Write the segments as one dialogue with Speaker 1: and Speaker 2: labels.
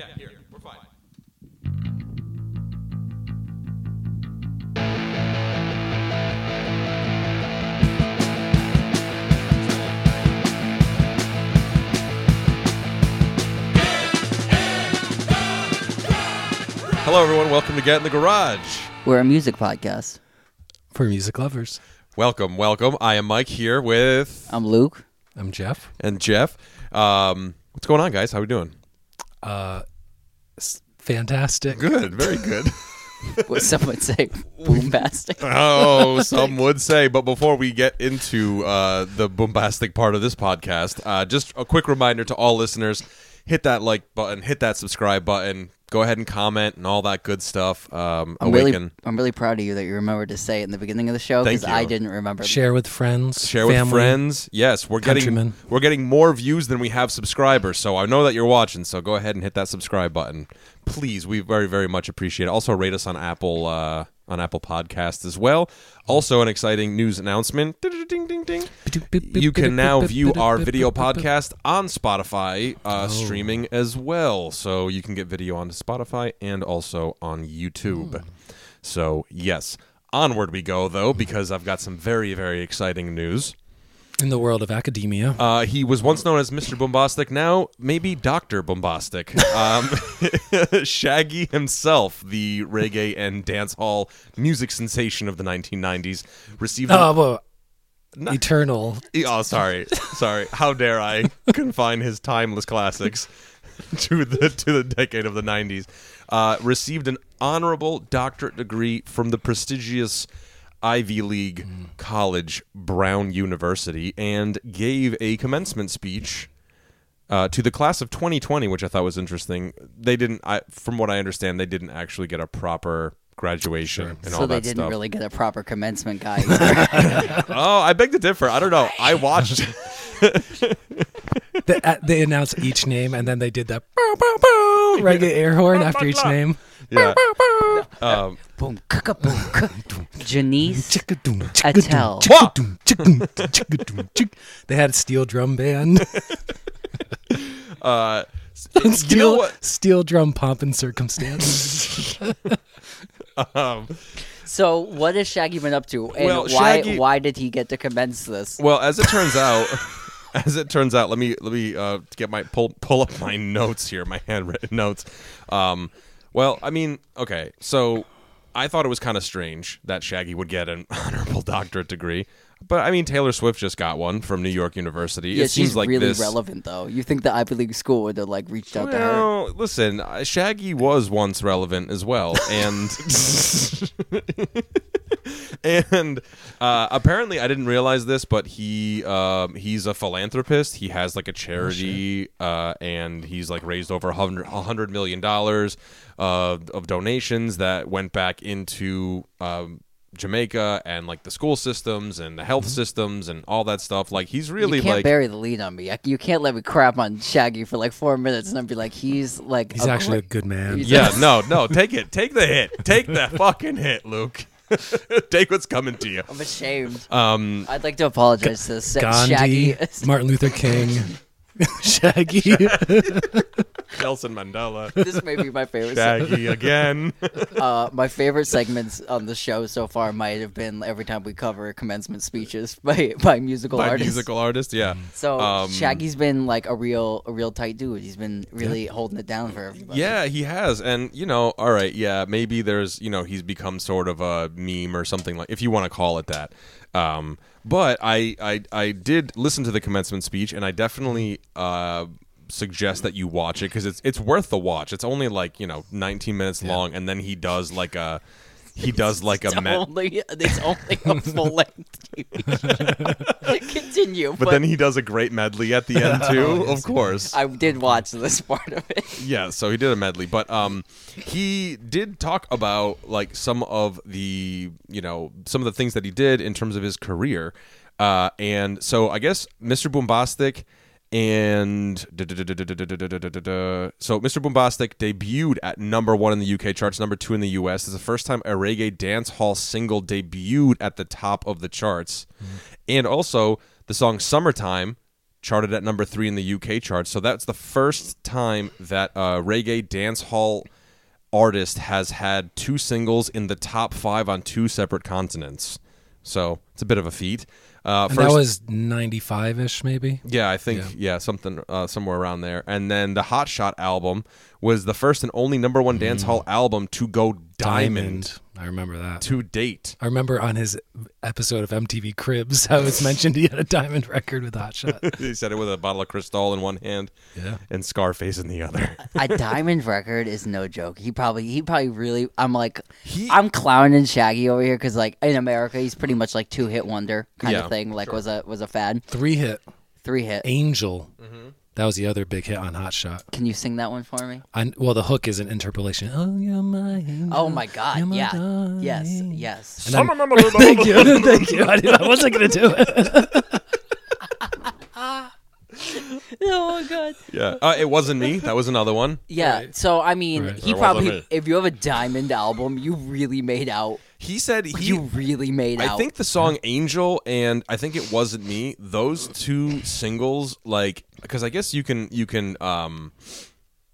Speaker 1: Yeah, here. We're fine. Hello, everyone. Welcome to Get in the Garage.
Speaker 2: We're a music podcast.
Speaker 3: for music lovers.
Speaker 1: Welcome, welcome. I am Mike here with
Speaker 2: I'm Luke.
Speaker 3: I'm Jeff.
Speaker 1: and Jeff. Um, what's going on, guys? How are we doing?
Speaker 3: Uh, s- fantastic.
Speaker 1: Good, very good.
Speaker 2: What some would say boombastic.
Speaker 1: oh, some would say. But before we get into uh, the bombastic part of this podcast, uh, just a quick reminder to all listeners: hit that like button, hit that subscribe button, go ahead and comment and all that good stuff. Um,
Speaker 2: I'm really,
Speaker 1: awaken,
Speaker 2: I'm really proud of you that you remembered to say it in the beginning of the show because I didn't remember.
Speaker 3: Share with friends.
Speaker 1: share with friends. Yes, we're getting we're getting more views than we have subscribers. So I know that you're watching. So go ahead and hit that subscribe button, please. We very very much appreciate it. Also rate us on Apple uh, on Apple Podcasts as well. Also an exciting news announcement. Ding, ding, ding, ding. You can now view our video podcast on Spotify, uh, streaming as well. So you can get video on Spotify and also on YouTube. So, yes. Onward we go, though, because I've got some very, very exciting news.
Speaker 3: In the world of academia.
Speaker 1: Uh, he was once known as Mr. Bombastic, now maybe Dr. Bombastic. Um, Shaggy himself, the reggae and dance hall music sensation of the 1990s, received.
Speaker 3: oh, well, eternal.
Speaker 1: Oh, sorry, sorry. How dare I confine his timeless classics to the to the decade of the '90s? Uh, received an honorable doctorate degree from the prestigious Ivy League college, Brown University, and gave a commencement speech. Uh, to the class of 2020, which I thought was interesting, they didn't. I, from what I understand, they didn't actually get a proper graduation and
Speaker 2: so
Speaker 1: all
Speaker 2: they didn't really get a proper commencement guide.
Speaker 1: Oh, I beg to differ. I don't know. I watched.
Speaker 3: They, uh, they announced each name and then they did that bow, bow, bow, reggae air horn after each name.
Speaker 1: Yeah. Um,
Speaker 2: boom, kaka boom. ka- Janice
Speaker 3: Chick-a-doom,
Speaker 2: Attell.
Speaker 3: They had a steel drum band.
Speaker 1: uh, you know
Speaker 3: steel,
Speaker 1: what?
Speaker 3: steel drum pomp and circumstance.
Speaker 1: Um,
Speaker 2: So what has Shaggy been up to, and
Speaker 1: Well,
Speaker 2: why
Speaker 1: Shaggy-
Speaker 2: why did he get to commence this?
Speaker 1: well, as it turns out, as it turns out, let me let me uh, get my pull pull up my notes here, my handwritten notes. Um, well, I mean, okay, so I thought it was kind of strange that Shaggy would get an honorable doctorate degree, but I mean, Taylor Swift just got one from New York University.
Speaker 2: Yeah,
Speaker 1: it seems
Speaker 2: she's
Speaker 1: like
Speaker 2: really
Speaker 1: this.
Speaker 2: relevant though. You think the Ivy League school would have like reached out to her?
Speaker 1: Well, listen, uh, Shaggy was once relevant as well, and and uh, apparently I didn't realize this, but he um, he's a philanthropist. He has like a charity, uh, and he's like raised over a a hundred million dollars uh, of donations that went back into. Um, Jamaica and like the school systems and the health systems and all that stuff. Like he's really
Speaker 2: you can't
Speaker 1: like
Speaker 2: bury the lead on me. I- You can't let me crap on Shaggy for like four minutes and then be like, he's like,
Speaker 3: He's
Speaker 2: a
Speaker 3: actually a good man.
Speaker 2: He's-
Speaker 1: Yeah, no, no, take it. Take the hit. Take the fucking hit, Luke. take what's coming to you.
Speaker 2: I'm ashamed.
Speaker 1: Um,
Speaker 2: I'd like to apologize to Sa-
Speaker 3: Gandhi,
Speaker 2: Shaggy.
Speaker 3: Martin Luther King, Shaggy.
Speaker 1: Nelson Mandela,
Speaker 2: this may be my favorite.
Speaker 1: Shaggy again.
Speaker 2: Uh, my favorite segments on the show so far might have been every time we cover commencement speeches by by musical
Speaker 1: By
Speaker 2: artists.
Speaker 1: musical artist, yeah.
Speaker 2: So
Speaker 1: Um,
Speaker 2: Shaggy's been like a real a real tight dude. He's been really holding it down for everybody.
Speaker 1: Yeah, he has, and you know, all right, yeah, maybe there's, you know, he's become sort of a meme or something like, if you want to call it that. Um, but I, I, I did listen to the commencement speech, and I definitely uh, suggest that you watch it because it's it's worth the watch. It's only like you know 19 minutes long, and then he does like a he does like
Speaker 2: It's
Speaker 1: a met,
Speaker 2: only it's only a full length TV. Continue.
Speaker 1: but then he does a great medley at the end too. Of course,
Speaker 2: I did watch this part of it.
Speaker 1: yeah so he did a medley but um he did talk about like some of the you know some of the things that he did in terms of his career uh and so i guess mr bombastic and so Mr. Bombastic debuted at number one in the UK charts, number two in the US. It's the first time a reggae dance hall single debuted at the top of the charts, and also the song "Summertime" charted at number three in the UK charts. So that's the first time that a reggae dance hall artist has had two singles in the top five on two separate continents. So it's a bit of a feat. Uh,
Speaker 3: And
Speaker 1: first,
Speaker 3: that was 95 ish, maybe.
Speaker 1: yeah, I think yeah, something uh, somewhere around there. And then the Hot Shot album was the first and only number one dance hall album to go diamond,
Speaker 3: I remember that.
Speaker 1: to date.
Speaker 3: I remember on his episode of MTV Cribs how it's mentioned he had a diamond record with Hot Shot.
Speaker 1: he said it with a bottle of Cristal in one hand
Speaker 3: Yeah.
Speaker 1: and Scarface in the other.
Speaker 2: a diamond record is no joke. He probably he probably really. I'm like
Speaker 1: He-
Speaker 2: I'm clowning Shaggy over here because like in America he's pretty much like two hit wonder kind
Speaker 1: Yeah,
Speaker 2: of thing. Like was a was a fad.
Speaker 3: Three hit
Speaker 2: Three hit.
Speaker 3: Angel.
Speaker 1: Mm-hmm.
Speaker 3: That was the other big hit on Hot Shot.
Speaker 2: Can you sing that one for me?
Speaker 3: I, well, the hook is an interpolation. Oh, you're my angel.
Speaker 2: Oh my God!
Speaker 3: you're my
Speaker 2: Yeah.
Speaker 3: darling.
Speaker 2: Yes. Yes.
Speaker 3: And then- thank you, thank you. I, didn't- I wasn't gonna do it.
Speaker 2: oh my God.
Speaker 1: yeah, uh, it wasn't me. That was another one.
Speaker 2: Yeah.
Speaker 3: Right.
Speaker 2: So I mean,
Speaker 3: Right.
Speaker 2: he
Speaker 1: Or was it
Speaker 2: probably
Speaker 1: me?
Speaker 2: if you have a diamond album, you really made out.
Speaker 1: He said he.
Speaker 2: you really made out.
Speaker 1: I think the song "Angel" and I think it wasn't me. Those two singles, like, because I guess you can you can um,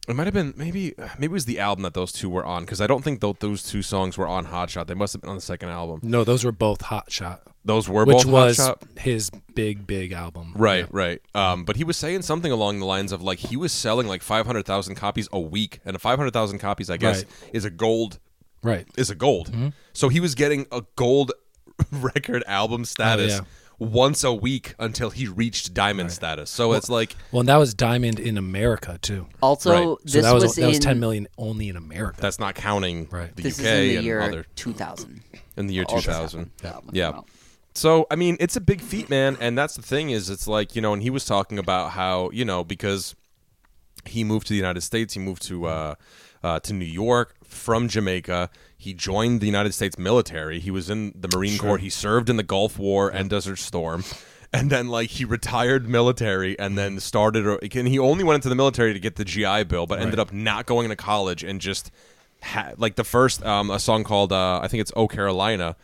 Speaker 1: it might have been maybe maybe it was the album that those two were on because I don't think tho- those two songs were on Hot Shot. They must have been on the second album.
Speaker 3: No, those were both Hot Shot,
Speaker 1: Those were
Speaker 3: which
Speaker 1: both
Speaker 3: was
Speaker 1: Hot Shot.
Speaker 3: his big, big album.
Speaker 1: Right,
Speaker 3: Yeah.
Speaker 1: right. Um, but he was saying something along the lines of like he was selling like five hundred thousand copies a week, and five hundred thousand copies, I guess,
Speaker 3: Right.
Speaker 1: is a gold
Speaker 3: Right.
Speaker 1: is a gold.
Speaker 3: Mm-hmm.
Speaker 1: So he was getting a gold record album status
Speaker 3: Oh, yeah.
Speaker 1: Once a week until he reached diamond status. So it's like
Speaker 3: Well, and that was Diamond in America too.
Speaker 2: also
Speaker 1: Right.
Speaker 3: So
Speaker 2: this
Speaker 3: that was,
Speaker 2: was,
Speaker 3: that was
Speaker 2: in
Speaker 3: 10 million only in America.
Speaker 1: that's not counting
Speaker 3: Right.
Speaker 1: the
Speaker 2: this
Speaker 1: UK
Speaker 2: is in the
Speaker 1: and
Speaker 2: year
Speaker 1: other
Speaker 2: 2000.
Speaker 1: in the year
Speaker 2: All
Speaker 1: two
Speaker 2: this
Speaker 1: thousand.
Speaker 2: happened. That one
Speaker 1: Yeah. So I mean, it's a big feat, man, and that's the thing is, it's like you know, and he was talking about how you know because he moved to the United States, he moved to uh, uh, to New York from Jamaica. He joined the United States military. He was in the Marine Corps. He served in the Gulf War and Desert Storm. And then, like, he retired military and then started. And he only went into the military to get the GI Bill, but ended
Speaker 3: Right.
Speaker 1: up not going into college and just had like the first um, a song called uh, I think it's "Oh Carolina."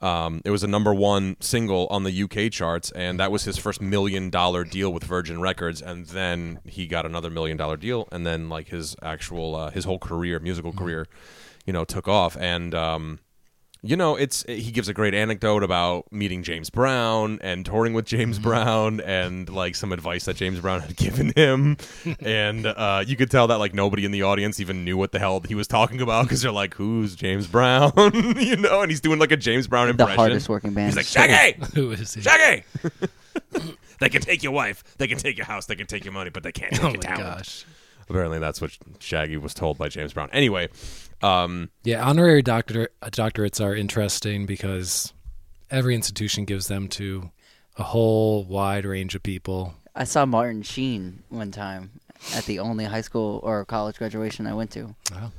Speaker 1: Um, it was a number one single on the UK charts, and that was his first million dollar deal with Virgin Records. And then he got another million dollar deal, and then like his actual uh, his whole career, musical career, you know, took off. And um, you know, it's he gives a great anecdote about meeting James Brown and touring with James Brown and like some advice that James Brown had given him, and uh, you could tell that like nobody in the audience even knew what the hell he was talking about because they're like, "Who's James Brown?" you know, and he's doing like a James Brown impression.
Speaker 2: The hardest working band.
Speaker 1: He's like, "Shaggy,
Speaker 3: Who is he?
Speaker 1: Shaggy." they can take your wife, they can take your house, they can take your money, but they can't take
Speaker 3: Oh
Speaker 1: your
Speaker 3: my
Speaker 1: talent.
Speaker 3: gosh.
Speaker 1: Apparently, that's what Shaggy was told by James Brown. Anyway, um,
Speaker 3: Yeah, honorary doctor uh, doctorates are interesting because every institution gives them to a whole wide range of people.
Speaker 2: I saw Martin Sheen one time at the only high school or college graduation I went to.
Speaker 3: Wow.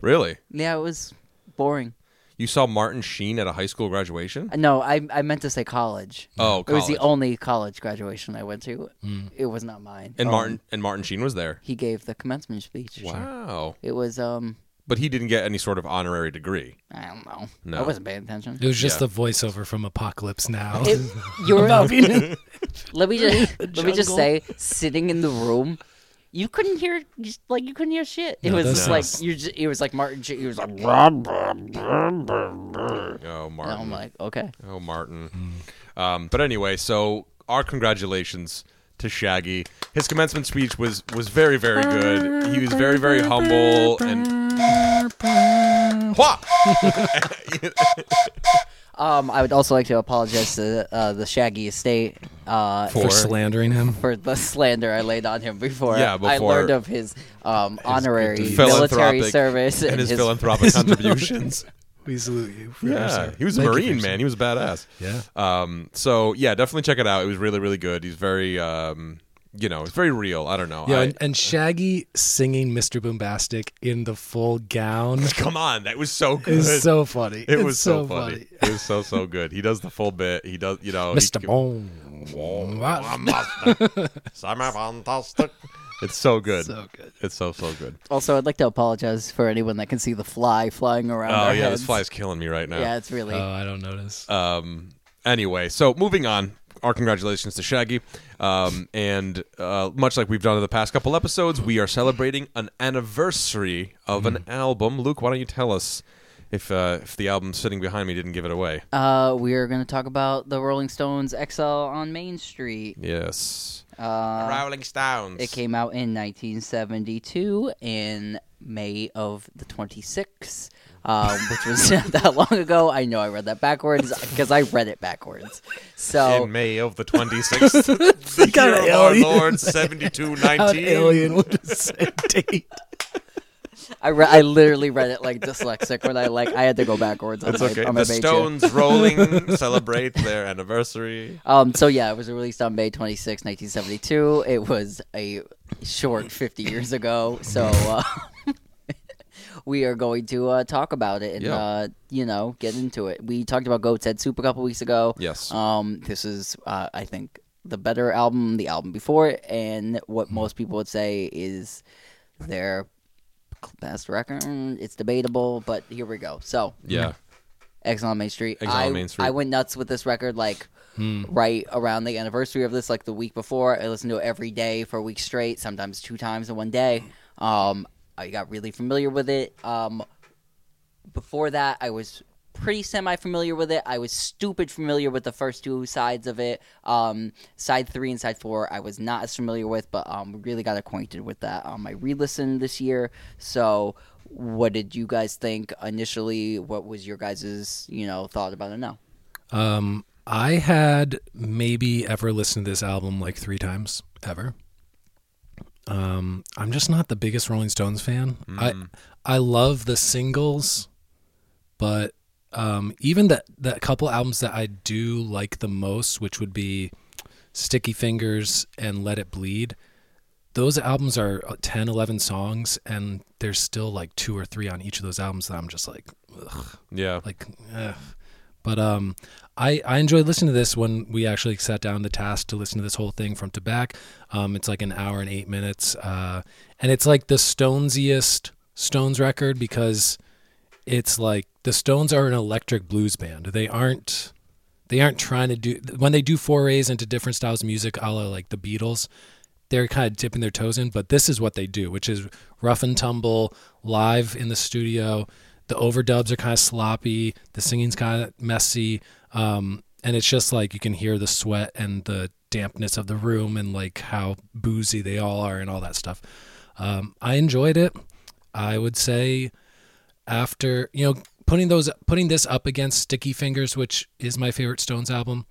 Speaker 1: really,
Speaker 2: Yeah, it was boring.
Speaker 1: you saw Martin Sheen at a high school graduation?
Speaker 2: Uh, No, I I meant to say college.
Speaker 1: Oh,
Speaker 2: It was the only college graduation I went to. It was not mine.
Speaker 1: And
Speaker 2: Um,
Speaker 1: Martin and Martin Sheen was there.
Speaker 2: he gave the commencement speech.
Speaker 1: Wow.
Speaker 2: It was um
Speaker 1: But he didn't get any sort of honorary degree.
Speaker 2: I don't know.
Speaker 1: No.
Speaker 2: I wasn't paying attention.
Speaker 3: It was just
Speaker 1: Yeah.
Speaker 3: the voiceover from Apocalypse Now.
Speaker 2: It, you're
Speaker 3: About being-
Speaker 2: let me just let me just
Speaker 3: jungle.
Speaker 2: say, sitting in the room, you couldn't hear just like you couldn't hear shit. It
Speaker 3: No,
Speaker 2: was
Speaker 3: that's
Speaker 2: just
Speaker 1: No.
Speaker 2: like you. Just, it was like Martin. Sheen. He was like.
Speaker 1: Oh,
Speaker 2: and
Speaker 1: Martin.
Speaker 2: I'm like, okay.
Speaker 1: oh, Martin. Um, but anyway, so our congratulations to Shaggy. His commencement speech was was very very good. He was very very humble and. Wha!
Speaker 2: Um, I would also like to apologize to uh, the Shaggy estate uh,
Speaker 1: For-
Speaker 3: for slandering him.
Speaker 2: for the slander I laid on him before.
Speaker 1: Yeah, before I
Speaker 2: learned of his um, honorary military
Speaker 1: Philanthropic-
Speaker 2: service
Speaker 1: and his
Speaker 2: his
Speaker 1: philanthropic contributions.
Speaker 3: We salute you.
Speaker 1: Yeah, he was a
Speaker 3: Thank
Speaker 1: Marine, man. He was a badass.
Speaker 3: Yeah.
Speaker 1: Um, so yeah, definitely check it out. It was really, really good. He's very, um, you know, it's very real. I don't know.
Speaker 3: Yeah,
Speaker 1: I-
Speaker 3: and, and Shaggy singing Mr. Boombastic in the full gown
Speaker 1: come on, that was so good.
Speaker 3: is so funny.
Speaker 1: it
Speaker 3: It's
Speaker 1: was so, funny. It was so so good. He does the full bit. He does, you know,
Speaker 3: Mr. Boom.
Speaker 1: Fantastic. It's so good.
Speaker 3: So good.
Speaker 1: It's so so good.
Speaker 2: Also, I'd like to apologize for anyone that can see the fly flying around.
Speaker 1: Oh
Speaker 2: our
Speaker 1: yeah,
Speaker 2: heads.
Speaker 1: this fly's killing me right now.
Speaker 2: Yeah, it's really.
Speaker 3: Oh, I don't notice.
Speaker 1: Um. Anyway, so moving on. our congratulations to Shaggy. Um, and uh, much like we've done in the past couple episodes, we are celebrating an anniversary of an album. Luke, why don't you tell us if uh, if the album sitting behind me didn't give it away?
Speaker 2: Uh, we are going to talk about the Rolling Stones Exile on Main Street.
Speaker 1: Yes.
Speaker 2: Uh,
Speaker 1: Rolling Stones.
Speaker 2: it came out in 1972 in May of the 26th, um, which was not that long ago. I know I read that backwards because I read it backwards. So
Speaker 1: in May of the 26th, the year
Speaker 3: of
Speaker 1: of our. Lord 7219.
Speaker 3: Alien would have said date.
Speaker 2: I, re- I literally read it like dyslexic when I like I had to go backwards on
Speaker 1: That's
Speaker 2: my,
Speaker 1: okay.
Speaker 2: on my
Speaker 1: The. Stones rolling celebrate their anniversary.
Speaker 2: Um, so yeah, it was released on May 26, 1972. It was a short 50 years ago. So uh, we are going to uh, talk about it and
Speaker 1: Yeah.
Speaker 2: uh, you know get into it. We talked about Goat's Head Soup a couple weeks ago.
Speaker 1: Yes.
Speaker 2: Um, this is uh, I think the better album, the album before it, and what most people would say is their best record. Mm, It's debatable, but here we go. So
Speaker 1: Yeah.
Speaker 2: Exile on Main Street.
Speaker 1: Exile on
Speaker 2: I,
Speaker 1: Main Street.
Speaker 2: I went nuts with this record like right around the anniversary of this, like the week before. I listened to it every day for a week straight, sometimes two times in one day. Um, I got really familiar with it. Um, before that, I was pretty semi familiar with it. I was stupid familiar with the first two sides of it. Um, side three and side four, I was not as familiar with, but um, really got acquainted with that. Um, my re listen this year. So, what did you guys think initially? What was your guys' you know thought about it now?
Speaker 3: Um, I had maybe ever listened to this album like three times ever. Um, I'm just not the biggest Rolling Stones fan. I I love the singles, but um, even the the couple albums that I do like the most, which would be Sticky Fingers and Let It Bleed. Those albums are uh, 10, 11 songs, and there's still like two or three on each of those albums that I'm just like, ugh
Speaker 1: Yeah.
Speaker 3: like eh. but um i i enjoyed listening to this when we actually sat down the task to listen to this whole thing from to back um it's like an hour and eight minutes uh and it's like the stonesiest stones record because it's like the stones are an electric blues band they aren't they aren't trying to do when they do forays into different styles of music a la like the beatles they're kind of dipping their toes in, but this is what they do, which is rough and tumble, live in the studio. The overdubs are kind of sloppy, the singing's kind of messy, um, and it's just like you can hear the sweat and the dampness of the room and like how boozy they all are and all that stuff. Um, I enjoyed it. I would say after you know putting those putting this up against Sticky Fingers, which is my favorite Stones album.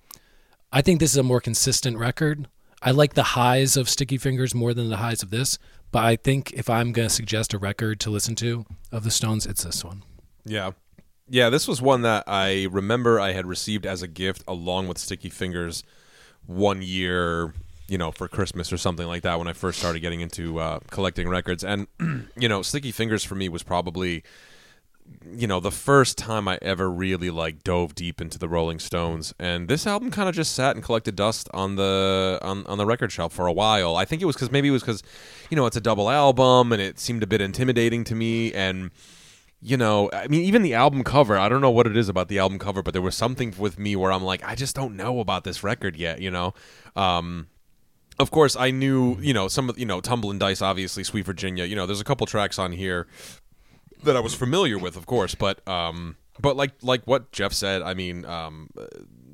Speaker 3: I think this is a more consistent record. I like the highs of Sticky Fingers more than the highs of this, but I think if I'm going to suggest a record to listen to of the Stones, it's this one.
Speaker 1: Yeah. Yeah, this was one that I remember I had received as a gift along with Sticky Fingers one year, you know, for Christmas or something like that when I first started getting into uh, collecting records. And, you know, Sticky Fingers for me was probably, you know, the first time I ever really like dove deep into the Rolling Stones. And this album kind of just sat and collected dust on the on, on the record shelf for a while. I think it was because maybe it was because, you know, it's a double album and it seemed a bit intimidating to me and you know, I mean, even the album cover, I don't know what it is about the album cover, but there was something with me where I'm like, I just don't know about this record yet, you know? Um, of course, I knew, you know, some of, you know, Tumbling Dice, obviously, Sweet Virginia, you know, there's a couple tracks on here that I was familiar with, of course, but, um, but like, like what Jeff said, I mean, um,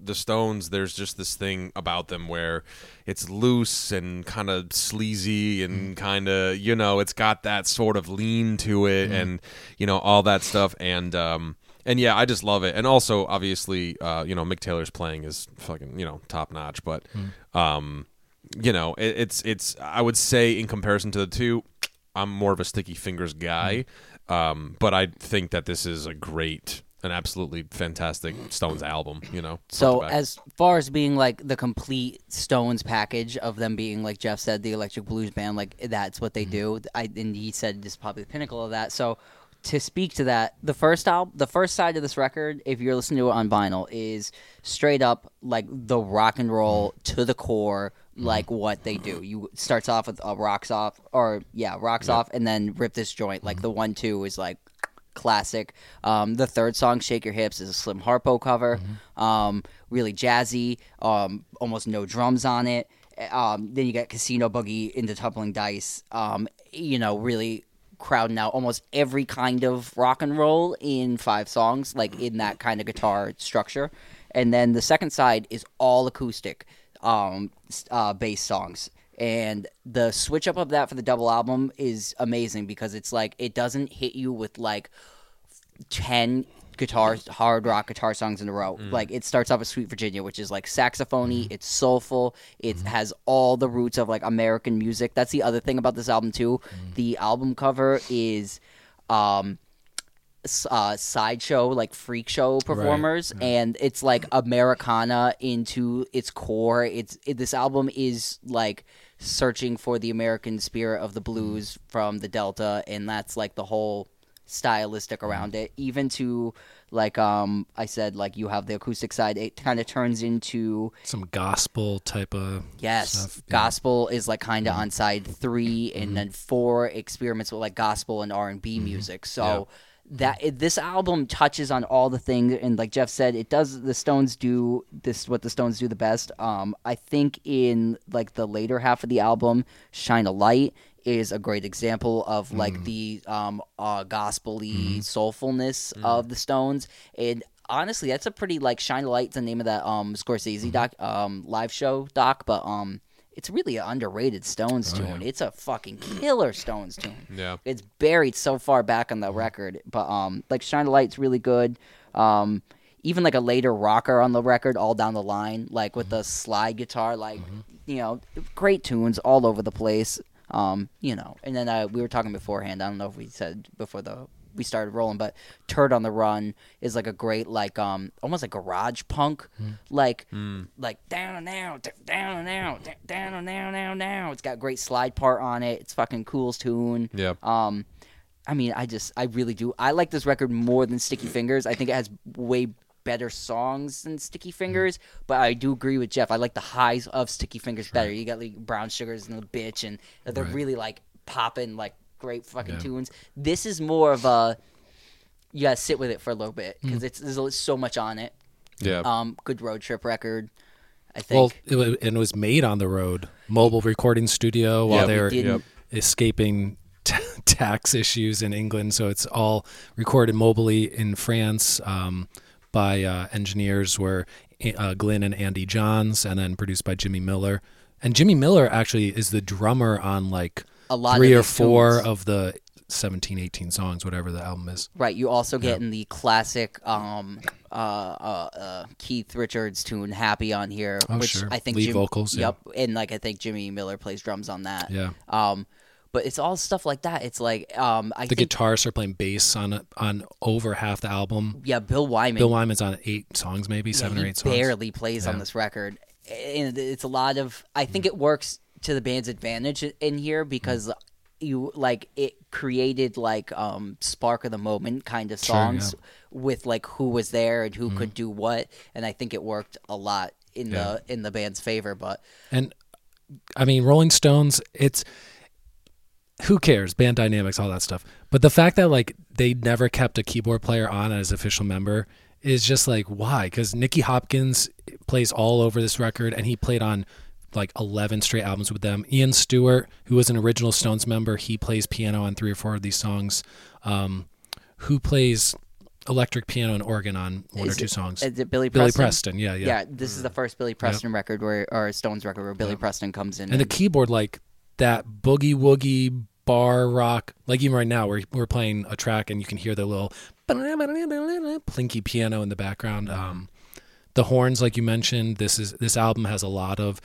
Speaker 1: the Stones, there's just this thing about them where it's loose and kind of sleazy and kind of, you know, it's got that sort of lean to it and, you know, all that stuff. And, um, and yeah, I just love it. And also, obviously, uh, you know, Mick Taylor's playing is fucking, you know, top notch. But, um, you know, it, it's, it's, I would say in comparison to the two, I'm more of a Sticky Fingers guy. Um, but I think that this is a great, an absolutely fantastic Stones album, you know.
Speaker 2: So as far as being like the complete Stones package of them being like Jeff said, the electric blues band, like that's what they do. I and he said this is probably the pinnacle of that. So to speak to that, the first album, the first side of this record, if you're listening to it on vinyl, is straight up like the rock and roll to the core, like what they do. You starts off with a rocks off, or yeah, rocks off, and then rip this joint. Like the one two is like classic. Um, the third song, "Shake Your Hips," is a Slim Harpo cover. Um, really jazzy. Um, almost no drums on it. Um, then you got Casino Boogie into Tumbling Dice. Um, you know, really crowding out almost every kind of rock and roll in five songs, like in that kind of guitar structure. And then the second side is all acoustic um, uh, bass songs. And the switch up of that for the double album is amazing because it's like it doesn't hit you with like 10 guitar hard rock guitar songs in a row. Like it starts off with Sweet Virginia, which is like saxophony, it's soulful, it has all the roots of like American music. That's the other thing about this album too. The album cover is um uh, sideshow like freak show performers and it's like americana into its core. It's it, this album is like searching for the american spirit of the mm-hmm. blues from the delta and that's like the whole stylistic mm-hmm. around it. Even to like um i said like you have the acoustic side it kind of turns into
Speaker 3: Some gospel type of
Speaker 2: Yes,
Speaker 3: stuff. Yeah.
Speaker 2: gospel is like kind of mm-hmm. on side 3 and then four experiments with like gospel and R and B music. So that it, this album touches on all the things, and like Jeff said, it does. The Stones do this what the Stones do the best. Um, I think in like the later half of the album, "Shine a Light." Is a great example of like the um uh gospely soulfulness of the Stones, and honestly, that's a pretty like shine a light's the name of that um Scorsese doc um live show doc, but um it's really an underrated Stones tune. It's a fucking killer Stones tune.
Speaker 1: Yeah.
Speaker 2: It's buried so far back on the record, but um like shine a light's really good. Um even like a later rocker on the record all down the line like with the slide guitar like you know great tunes all over the place um you know and then uh, we were talking beforehand i don't know if we said before the we started rolling but turd on the run is like a great like um almost like garage punk like like down and now down and now down and now now now it's got great slide part on it it's fucking cool's tune
Speaker 1: Yeah.
Speaker 2: um I mean, I just, I really do. I like this record more than Sticky Fingers. I think it has way better songs than Sticky Fingers, but I do agree with Jeff. I like the highs of Sticky Fingers better. You got like Brown Sugars and the Bitch, and they're
Speaker 3: Right.
Speaker 2: really like popping, like great fucking
Speaker 3: Yeah.
Speaker 2: tunes. This is more of a, you gotta sit with it for a little bit
Speaker 3: Mm.
Speaker 2: because it's there's so much on it.
Speaker 1: Yeah.
Speaker 2: Um, good road trip record, I think.
Speaker 3: Well, it, and it was made on the road, mobile recording studio while they
Speaker 1: we
Speaker 3: were
Speaker 1: Yep.
Speaker 3: escaping t- tax issues in England. So it's all recorded mobily in France um, by uh, engineers were uh, Glyn and Andy Johns, and then produced by Jimmy Miller. And Jimmy Miller actually is the drummer on like
Speaker 2: A lot of
Speaker 3: three or four
Speaker 2: tunes.
Speaker 3: of the 17, 18 songs, whatever the album is.
Speaker 2: Right, you also get in the classic um, uh, uh, uh, Keith Richards tune "Happy" on here,
Speaker 3: Oh,
Speaker 2: which
Speaker 3: sure.
Speaker 2: I think
Speaker 3: Lead
Speaker 2: Jim-
Speaker 3: vocals, yeah.
Speaker 2: Yep, and like I think Jimmy Miller plays drums on that.
Speaker 3: Yeah.
Speaker 2: Um, but it's all stuff like that. It's like um, I
Speaker 3: The
Speaker 2: think
Speaker 3: guitarists are playing bass on on over half the album.
Speaker 2: yeah, Bill Wyman.
Speaker 3: Bill Wyman's on eight songs, maybe
Speaker 2: yeah,
Speaker 3: seven or eight songs.
Speaker 2: barely plays on this record, and it's a lot of. I think it works to the band's advantage in here because. You like it created like um spark of the moment kind of
Speaker 3: Sure,
Speaker 2: songs
Speaker 3: yeah.
Speaker 2: with like who was there and who could do what, and I think it worked a lot in
Speaker 3: Yeah.
Speaker 2: the in the band's favor. But
Speaker 3: And I mean, Rolling Stones, it's who cares? Band dynamics, all that stuff. But the fact that like they never kept a keyboard player on as official member is just like why? Because Nicky Hopkins plays all over this record, and he played on like 11 straight albums with them. Ian Stewart, who was an original Stones member, he plays piano on three or four of these songs. Um, who plays electric piano and organ on one
Speaker 2: Is
Speaker 3: or two
Speaker 2: it-
Speaker 3: songs?
Speaker 2: is it Billy
Speaker 3: Billy
Speaker 2: Preston?
Speaker 3: Preston, yeah, yeah.
Speaker 2: Yeah, this is the first Billy Preston record where or Stones record where Billy Preston comes in.
Speaker 3: and the keyboard like that boogie woogie bar rock like even right now we're, we're playing a track and you can hear the little plinky piano in the background um, the horns like you mentioned this is this album has a lot of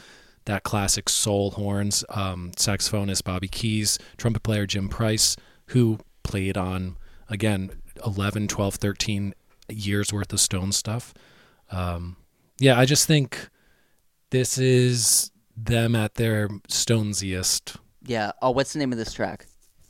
Speaker 3: that classic soul horns um, saxophonist bobby keys trumpet player jim price who played on again 11 12 13 years worth of stone stuff um, yeah i just think this is them at their stonesiest.
Speaker 2: yeah. Oh, what's the name of this track?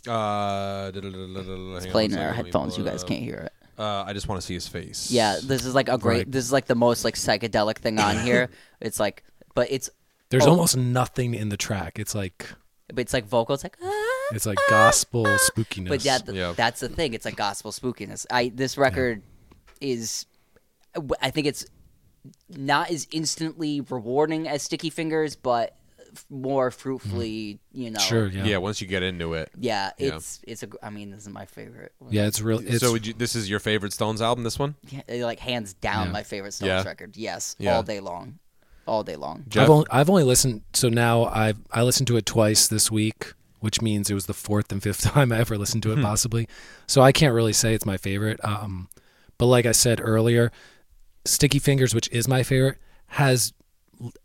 Speaker 1: Uh,
Speaker 2: It's
Speaker 1: it's
Speaker 2: playing in our headphones. You guys can't hear it.
Speaker 1: Uh, I just want to see his face.
Speaker 2: Yeah, this is like a great.
Speaker 3: Right.
Speaker 2: This is like the most like psychedelic thing on here. it's like, but it's
Speaker 3: There's
Speaker 2: Oh.
Speaker 3: almost nothing in the track. It's like
Speaker 2: but it's like vocals like. "Ah,"
Speaker 3: It's like gospel ah, ah. spookiness.
Speaker 2: But yeah, th-
Speaker 1: Yeah.
Speaker 2: that's the thing. It's like gospel spookiness. I this record is, I think it's not as instantly rewarding as Sticky Fingers, but more fruitfully. Mm-hmm. You know.
Speaker 3: sure, yeah.
Speaker 1: Yeah, once you get into it.
Speaker 2: Yeah,
Speaker 1: Yeah.
Speaker 2: it's it's a. gr- I mean, this is my favorite. One.
Speaker 3: Yeah, it's real. It's,
Speaker 1: so would you, this is your favorite Stones album? This one?
Speaker 2: Yeah, like hands down
Speaker 3: Yeah.
Speaker 2: my favorite Stones
Speaker 1: Yeah.
Speaker 2: record. Yes,
Speaker 1: Yeah.
Speaker 2: all day long, all day long.
Speaker 1: Jeff?
Speaker 3: I've only, I've only listened. So now I've I listened to it twice this week, which means it was the fourth and fifth time I ever listened to it, possibly. So I can't really say it's my favorite. Um, but like I said earlier, Sticky Fingers, which is my favorite, has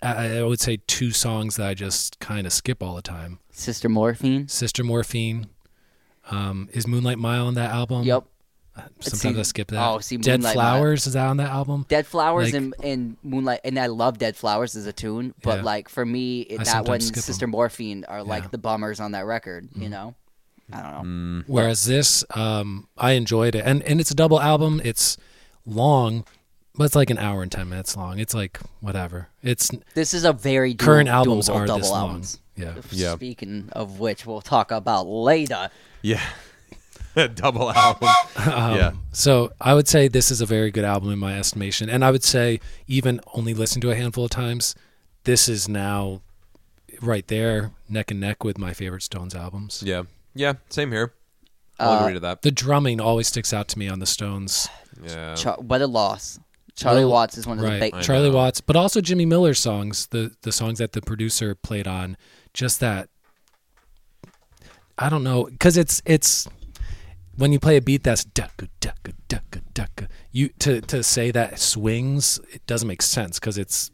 Speaker 3: I I would say two songs that I just kind of skip all the time.
Speaker 2: Sister Morphine.
Speaker 3: Sister Morphine. Um, is Moonlight Mile on that album?
Speaker 2: Yep.
Speaker 3: Sometimes
Speaker 2: See-
Speaker 3: I skip that.
Speaker 2: oh, see,
Speaker 3: Dead
Speaker 2: Moonlight Mile.
Speaker 3: Flowers is that on that album?
Speaker 2: Dead Flowers
Speaker 3: Like-
Speaker 2: and, and Moonlight, and I love Dead Flowers as a tune, but
Speaker 3: Yeah.
Speaker 2: like for me, it, that one,
Speaker 3: sometimes skip
Speaker 2: Sister
Speaker 3: 'em.
Speaker 2: Morphine are like
Speaker 3: Yeah.
Speaker 2: the bummers on that record. You know, I don't know.
Speaker 3: Whereas this, um, I enjoyed it, and and it's a double album. It's long, but it's like an hour and ten minutes long. It's like whatever. It's
Speaker 2: This is a very dual,
Speaker 3: current albums are
Speaker 2: double
Speaker 3: this long.
Speaker 2: albums.
Speaker 3: Yeah,
Speaker 1: Yeah.
Speaker 2: Speaking of which, we'll talk about later.
Speaker 1: Yeah. Double album.
Speaker 3: Um,
Speaker 1: yeah.
Speaker 3: So I would say this is a very good album in my estimation, and I would say even only listened to a handful of times, this is now right there, neck and neck with my favorite Stones albums.
Speaker 1: Yeah. Yeah. Same here. I'll
Speaker 2: Uh,
Speaker 1: agree to that.
Speaker 3: The drumming always sticks out to me on the Stones.
Speaker 1: Yeah.
Speaker 2: Char- what a loss. Charlie
Speaker 3: Well,
Speaker 2: Watts is one of
Speaker 3: right,
Speaker 2: the big.
Speaker 3: Charlie
Speaker 1: know.
Speaker 3: Watts, but also Jimmy Miller's songs, the the songs that the producer played on, just that. I don't know, because it's it's when you play a beat that's ducka ducka ducka ducka. You to to say that swings, it doesn't make sense because it's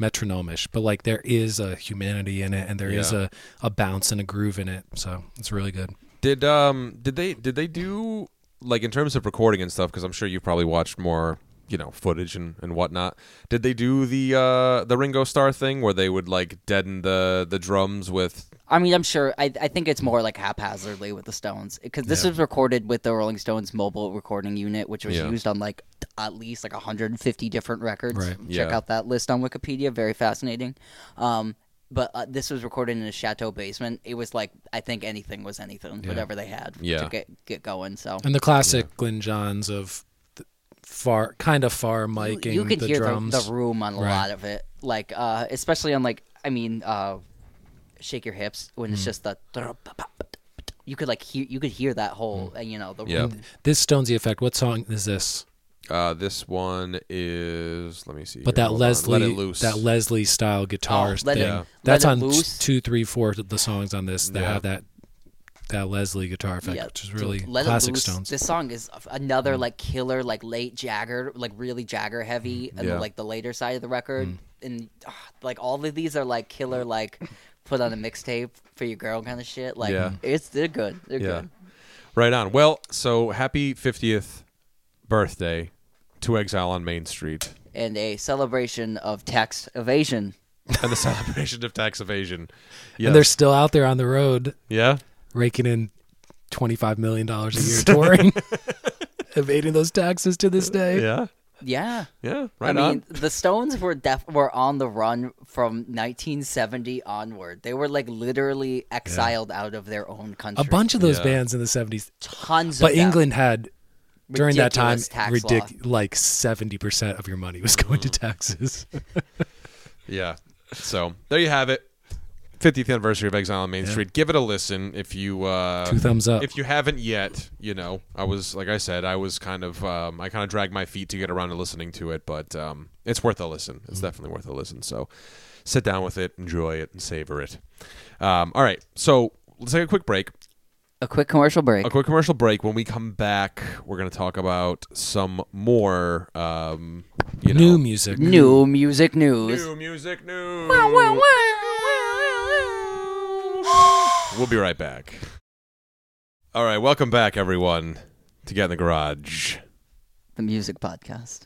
Speaker 3: metronomish, but like there is a humanity in it, and there is
Speaker 1: Yeah.
Speaker 3: a a bounce and a groove in it, so it's really good.
Speaker 1: Did um did they did they do like in terms of recording and stuff? Because I'm sure you've probably watched more you know footage and, and whatnot. Did they do the uh the Ringo Starr thing where they would like deaden the the drums with?
Speaker 2: I mean, I'm sure. I, I think it's more like haphazardly with the Stones because this
Speaker 3: Yeah.
Speaker 2: was recorded with the Rolling Stones mobile recording unit, which was
Speaker 1: Yeah.
Speaker 2: used on like at least like 150 different records.
Speaker 3: Right.
Speaker 2: Check
Speaker 1: Yeah.
Speaker 2: out that list on Wikipedia. Very fascinating. Um, but uh, this was recorded in a chateau basement. It was like I think anything was anything,
Speaker 3: Yeah.
Speaker 2: whatever they had
Speaker 1: Yeah.
Speaker 2: to get get going. So
Speaker 3: And the classic Glyn Johns of the far kind of far
Speaker 2: you,
Speaker 3: miking
Speaker 2: you could
Speaker 3: the
Speaker 2: hear
Speaker 3: drums.
Speaker 2: the, the room on a
Speaker 3: Right.
Speaker 2: lot of it, like uh, especially on like I mean, uh, shake your hips when
Speaker 3: Mm.
Speaker 2: it's just the. You could like hear you could hear that
Speaker 3: Mm.
Speaker 2: whole uh, you know the
Speaker 1: Yeah.
Speaker 3: This Stonesy effect. What song is this?
Speaker 1: Uh, this one is let me see.
Speaker 3: But
Speaker 1: here,
Speaker 3: that
Speaker 1: hold on.
Speaker 3: Leslie,
Speaker 1: Let it loose.
Speaker 3: that Leslie style guitars
Speaker 2: Let It-
Speaker 3: thing.
Speaker 1: Yeah.
Speaker 3: That's
Speaker 2: Let
Speaker 3: on t-
Speaker 2: Loose.
Speaker 3: two, three, four of the songs on this that
Speaker 1: Yeah.
Speaker 3: have that that Leslie guitar effect,
Speaker 2: Yeah,
Speaker 3: which is really
Speaker 2: Let
Speaker 3: classic Stones. Mm.
Speaker 2: This song is f- another like killer, like late Jagger, like really Jagger heavy, and
Speaker 1: Yeah.
Speaker 2: like the later side of the record.
Speaker 3: Mm.
Speaker 2: And ah, like all of these are like killer, like put on a mixtape for your girl kind of shit. Like
Speaker 1: Yeah.
Speaker 2: it's they're good. They're
Speaker 1: Yeah.
Speaker 2: good.
Speaker 1: Right on. Well, so happy 50th birthday to Exile on Main Street
Speaker 2: And a celebration of tax evasion.
Speaker 1: and the celebration of tax evasion. Yeah.
Speaker 3: And they're still out there on the road
Speaker 1: yeah.
Speaker 3: raking in twenty five million dollars a year touring, evading those taxes to this day.
Speaker 1: Yeah.
Speaker 2: Yeah.
Speaker 1: Yeah. Right
Speaker 2: I mean, the Stones were def- were on the run from 1970 onward. They were like literally exiled out of their own country.
Speaker 3: A bunch of those
Speaker 1: Yeah.
Speaker 3: bands in the seventies,
Speaker 2: tons
Speaker 3: but
Speaker 2: of them.
Speaker 3: England had during that time
Speaker 2: Ridiculous tax
Speaker 3: ridic- like seventy percent of your money was going to mm. taxes.
Speaker 1: Yeah. So there you have it. 50th anniversary of Exile on Main
Speaker 3: Yeah.
Speaker 1: Street. Give it a listen if you uh,
Speaker 3: Two thumbs up.
Speaker 1: if you haven't yet. You know, I was like I said, I was kind of um, I kind of dragged my feet to get around to listening to it, but um, it's worth a listen. It's definitely worth a listen. So sit down with it, enjoy it, and savor it. Um, all right, so let's take a quick break.
Speaker 2: A quick commercial break.
Speaker 1: A quick commercial break. When we come back, we're going to talk about some more, um, you know,
Speaker 3: New music.
Speaker 2: New music news.
Speaker 1: new music news. We'll be right back. All right, welcome back, everyone, to Get in the Garage.
Speaker 2: The music podcast.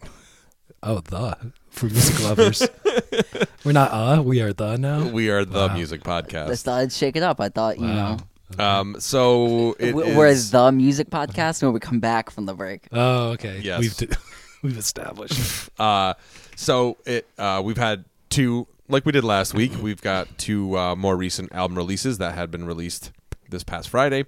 Speaker 3: Oh, the for music lovers. We're not uh, we are the now.
Speaker 1: We are the
Speaker 3: Wow.
Speaker 1: music
Speaker 2: Let's
Speaker 1: podcast.
Speaker 2: start shake it up. I thought you know
Speaker 1: Um, so it
Speaker 2: we- we're
Speaker 1: is-
Speaker 2: the music podcast when we come back from the break.
Speaker 3: Oh, okay.
Speaker 1: Yes.
Speaker 3: We've d- we've established.
Speaker 1: Uh, so it uh, we've had two, like we did last week. We've got two uh, more recent album releases that had been released this past Friday.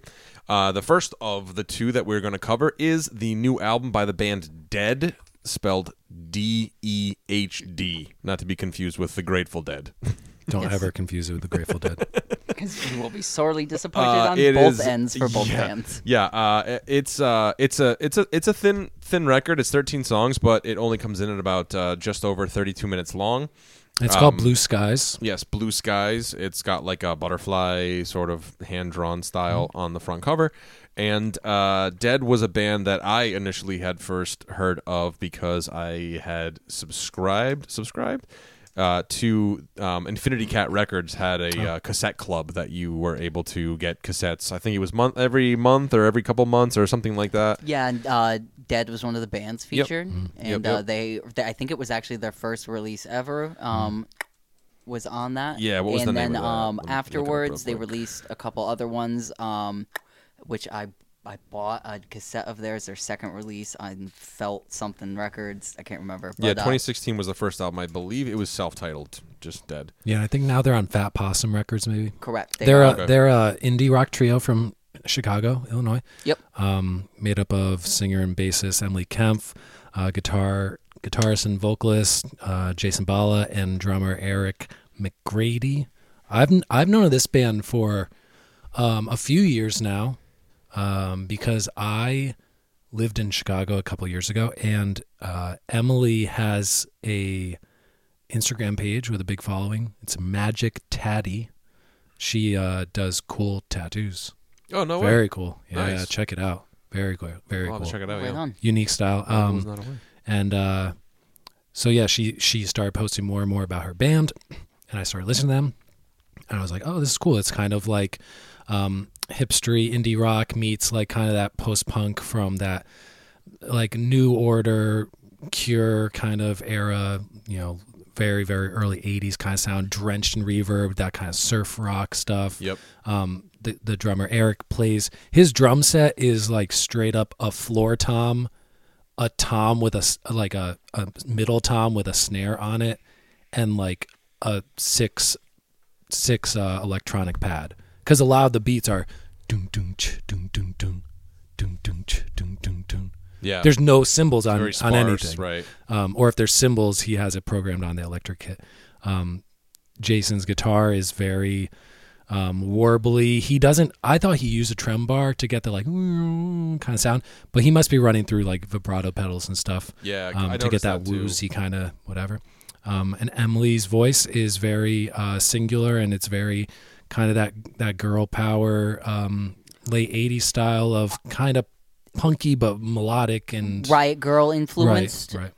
Speaker 1: Uh, the first of the two that we're going to cover is the new album by the band Dehd, spelled D E H D, not to be confused with the Grateful Dead.
Speaker 3: Don't ever confuse it with the Grateful Dead.
Speaker 2: Because you will be sorely disappointed
Speaker 1: Uh,
Speaker 2: on
Speaker 1: it
Speaker 2: both
Speaker 1: is-
Speaker 2: ends for both
Speaker 1: yeah,
Speaker 2: bands.
Speaker 1: Yeah, uh, it's uh, it's a it's a it's a thin thin record. It's 13 songs, but it only comes in at about uh, just over 32 minutes long.
Speaker 3: It's
Speaker 1: Um,
Speaker 3: called Blue Skies.
Speaker 1: Yes, blue skies. It's got like a butterfly sort of hand drawn style
Speaker 3: Mm-hmm.
Speaker 1: on the front cover. And uh, Dehd was a band that I initially had first heard of because I had subscribed subscribed uh, to um, Infinity Cat Records had a
Speaker 3: Oh.
Speaker 1: uh, cassette club that you were able to get cassettes. I think it was month every month or every couple months or something like that.
Speaker 2: Yeah, and uh, Dehd was one of the bands
Speaker 1: Yep.
Speaker 2: featured, and
Speaker 1: Yep,
Speaker 2: Uh,
Speaker 1: yep.
Speaker 2: they, they, I think it was actually their first release ever. Um, was on that.
Speaker 1: Yeah, what was
Speaker 2: and
Speaker 1: the
Speaker 2: then
Speaker 1: name of that?
Speaker 2: um,
Speaker 1: Let me look it up real
Speaker 2: afterwards they released a couple other ones, um, which I I bought a cassette of theirs, their second release on Felt Something Records. I can't remember.
Speaker 1: yeah,
Speaker 2: but, uh,
Speaker 1: 2016 was the first album. I believe it was self-titled, just Dehd.
Speaker 3: Yeah, I think now they're on Fat Possum Records, maybe.
Speaker 2: correct. They
Speaker 3: They're
Speaker 2: are-
Speaker 3: a,
Speaker 1: Okay.
Speaker 3: they're a indie rock trio from Chicago, Illinois.
Speaker 2: Yep.
Speaker 3: Um, made up of singer and bassist Emily Kempf, uh, guitar guitarist and vocalist uh, Jason Balla, and drummer Eric McGrady. I've I've known of this band for um, a few years now um, because I lived in Chicago a couple years ago, and uh, Emily has a Instagram page with a big following. It's Magic Tatty. She uh, does cool tattoos.
Speaker 1: Oh no way!
Speaker 3: Very cool. Yeah,
Speaker 1: Nice.
Speaker 3: yeah, check it out. Very cool. Very
Speaker 1: I'll
Speaker 3: cool.
Speaker 1: check it out.
Speaker 2: right
Speaker 1: yeah.
Speaker 3: Unique style. Um, and uh, so yeah, she she started posting more and more about her band, and I started listening to them, and I was like, oh, this is cool. It's kind of like um, hipstery indie rock meets like kind of that post punk from that like New Order, Cure kind of era. You know, very very early '80s kind of sound, drenched in reverb, that kind of surf rock stuff
Speaker 1: Yep.
Speaker 3: um, the the drummer Eric plays his drum set is like straight up a floor tom, a tom with a like a, a middle tom with a snare on it, and like a six six uh, electronic pad. Because a lot of the beats are doom doom ch doom doom doom doom doom ch doom doom doom.
Speaker 1: Yeah.
Speaker 3: There's no cymbals on
Speaker 1: very
Speaker 3: on anything
Speaker 1: right?
Speaker 3: um, or if there's cymbals, he has it programmed on the electric kit. Um, Jason's guitar is very um, warbly. He doesn't. I thought he used a trem bar to get the like kind of sound, but he must be running through like vibrato pedals and stuff
Speaker 1: Yeah,
Speaker 3: um, to get that,
Speaker 1: that
Speaker 3: woozy kind of whatever. Um, and Emily's voice is very uh, singular, and it's very kind of that that girl power um, late '80s style of kind of punky but melodic and
Speaker 2: Riot Girl
Speaker 3: right,
Speaker 2: influenced,
Speaker 3: right.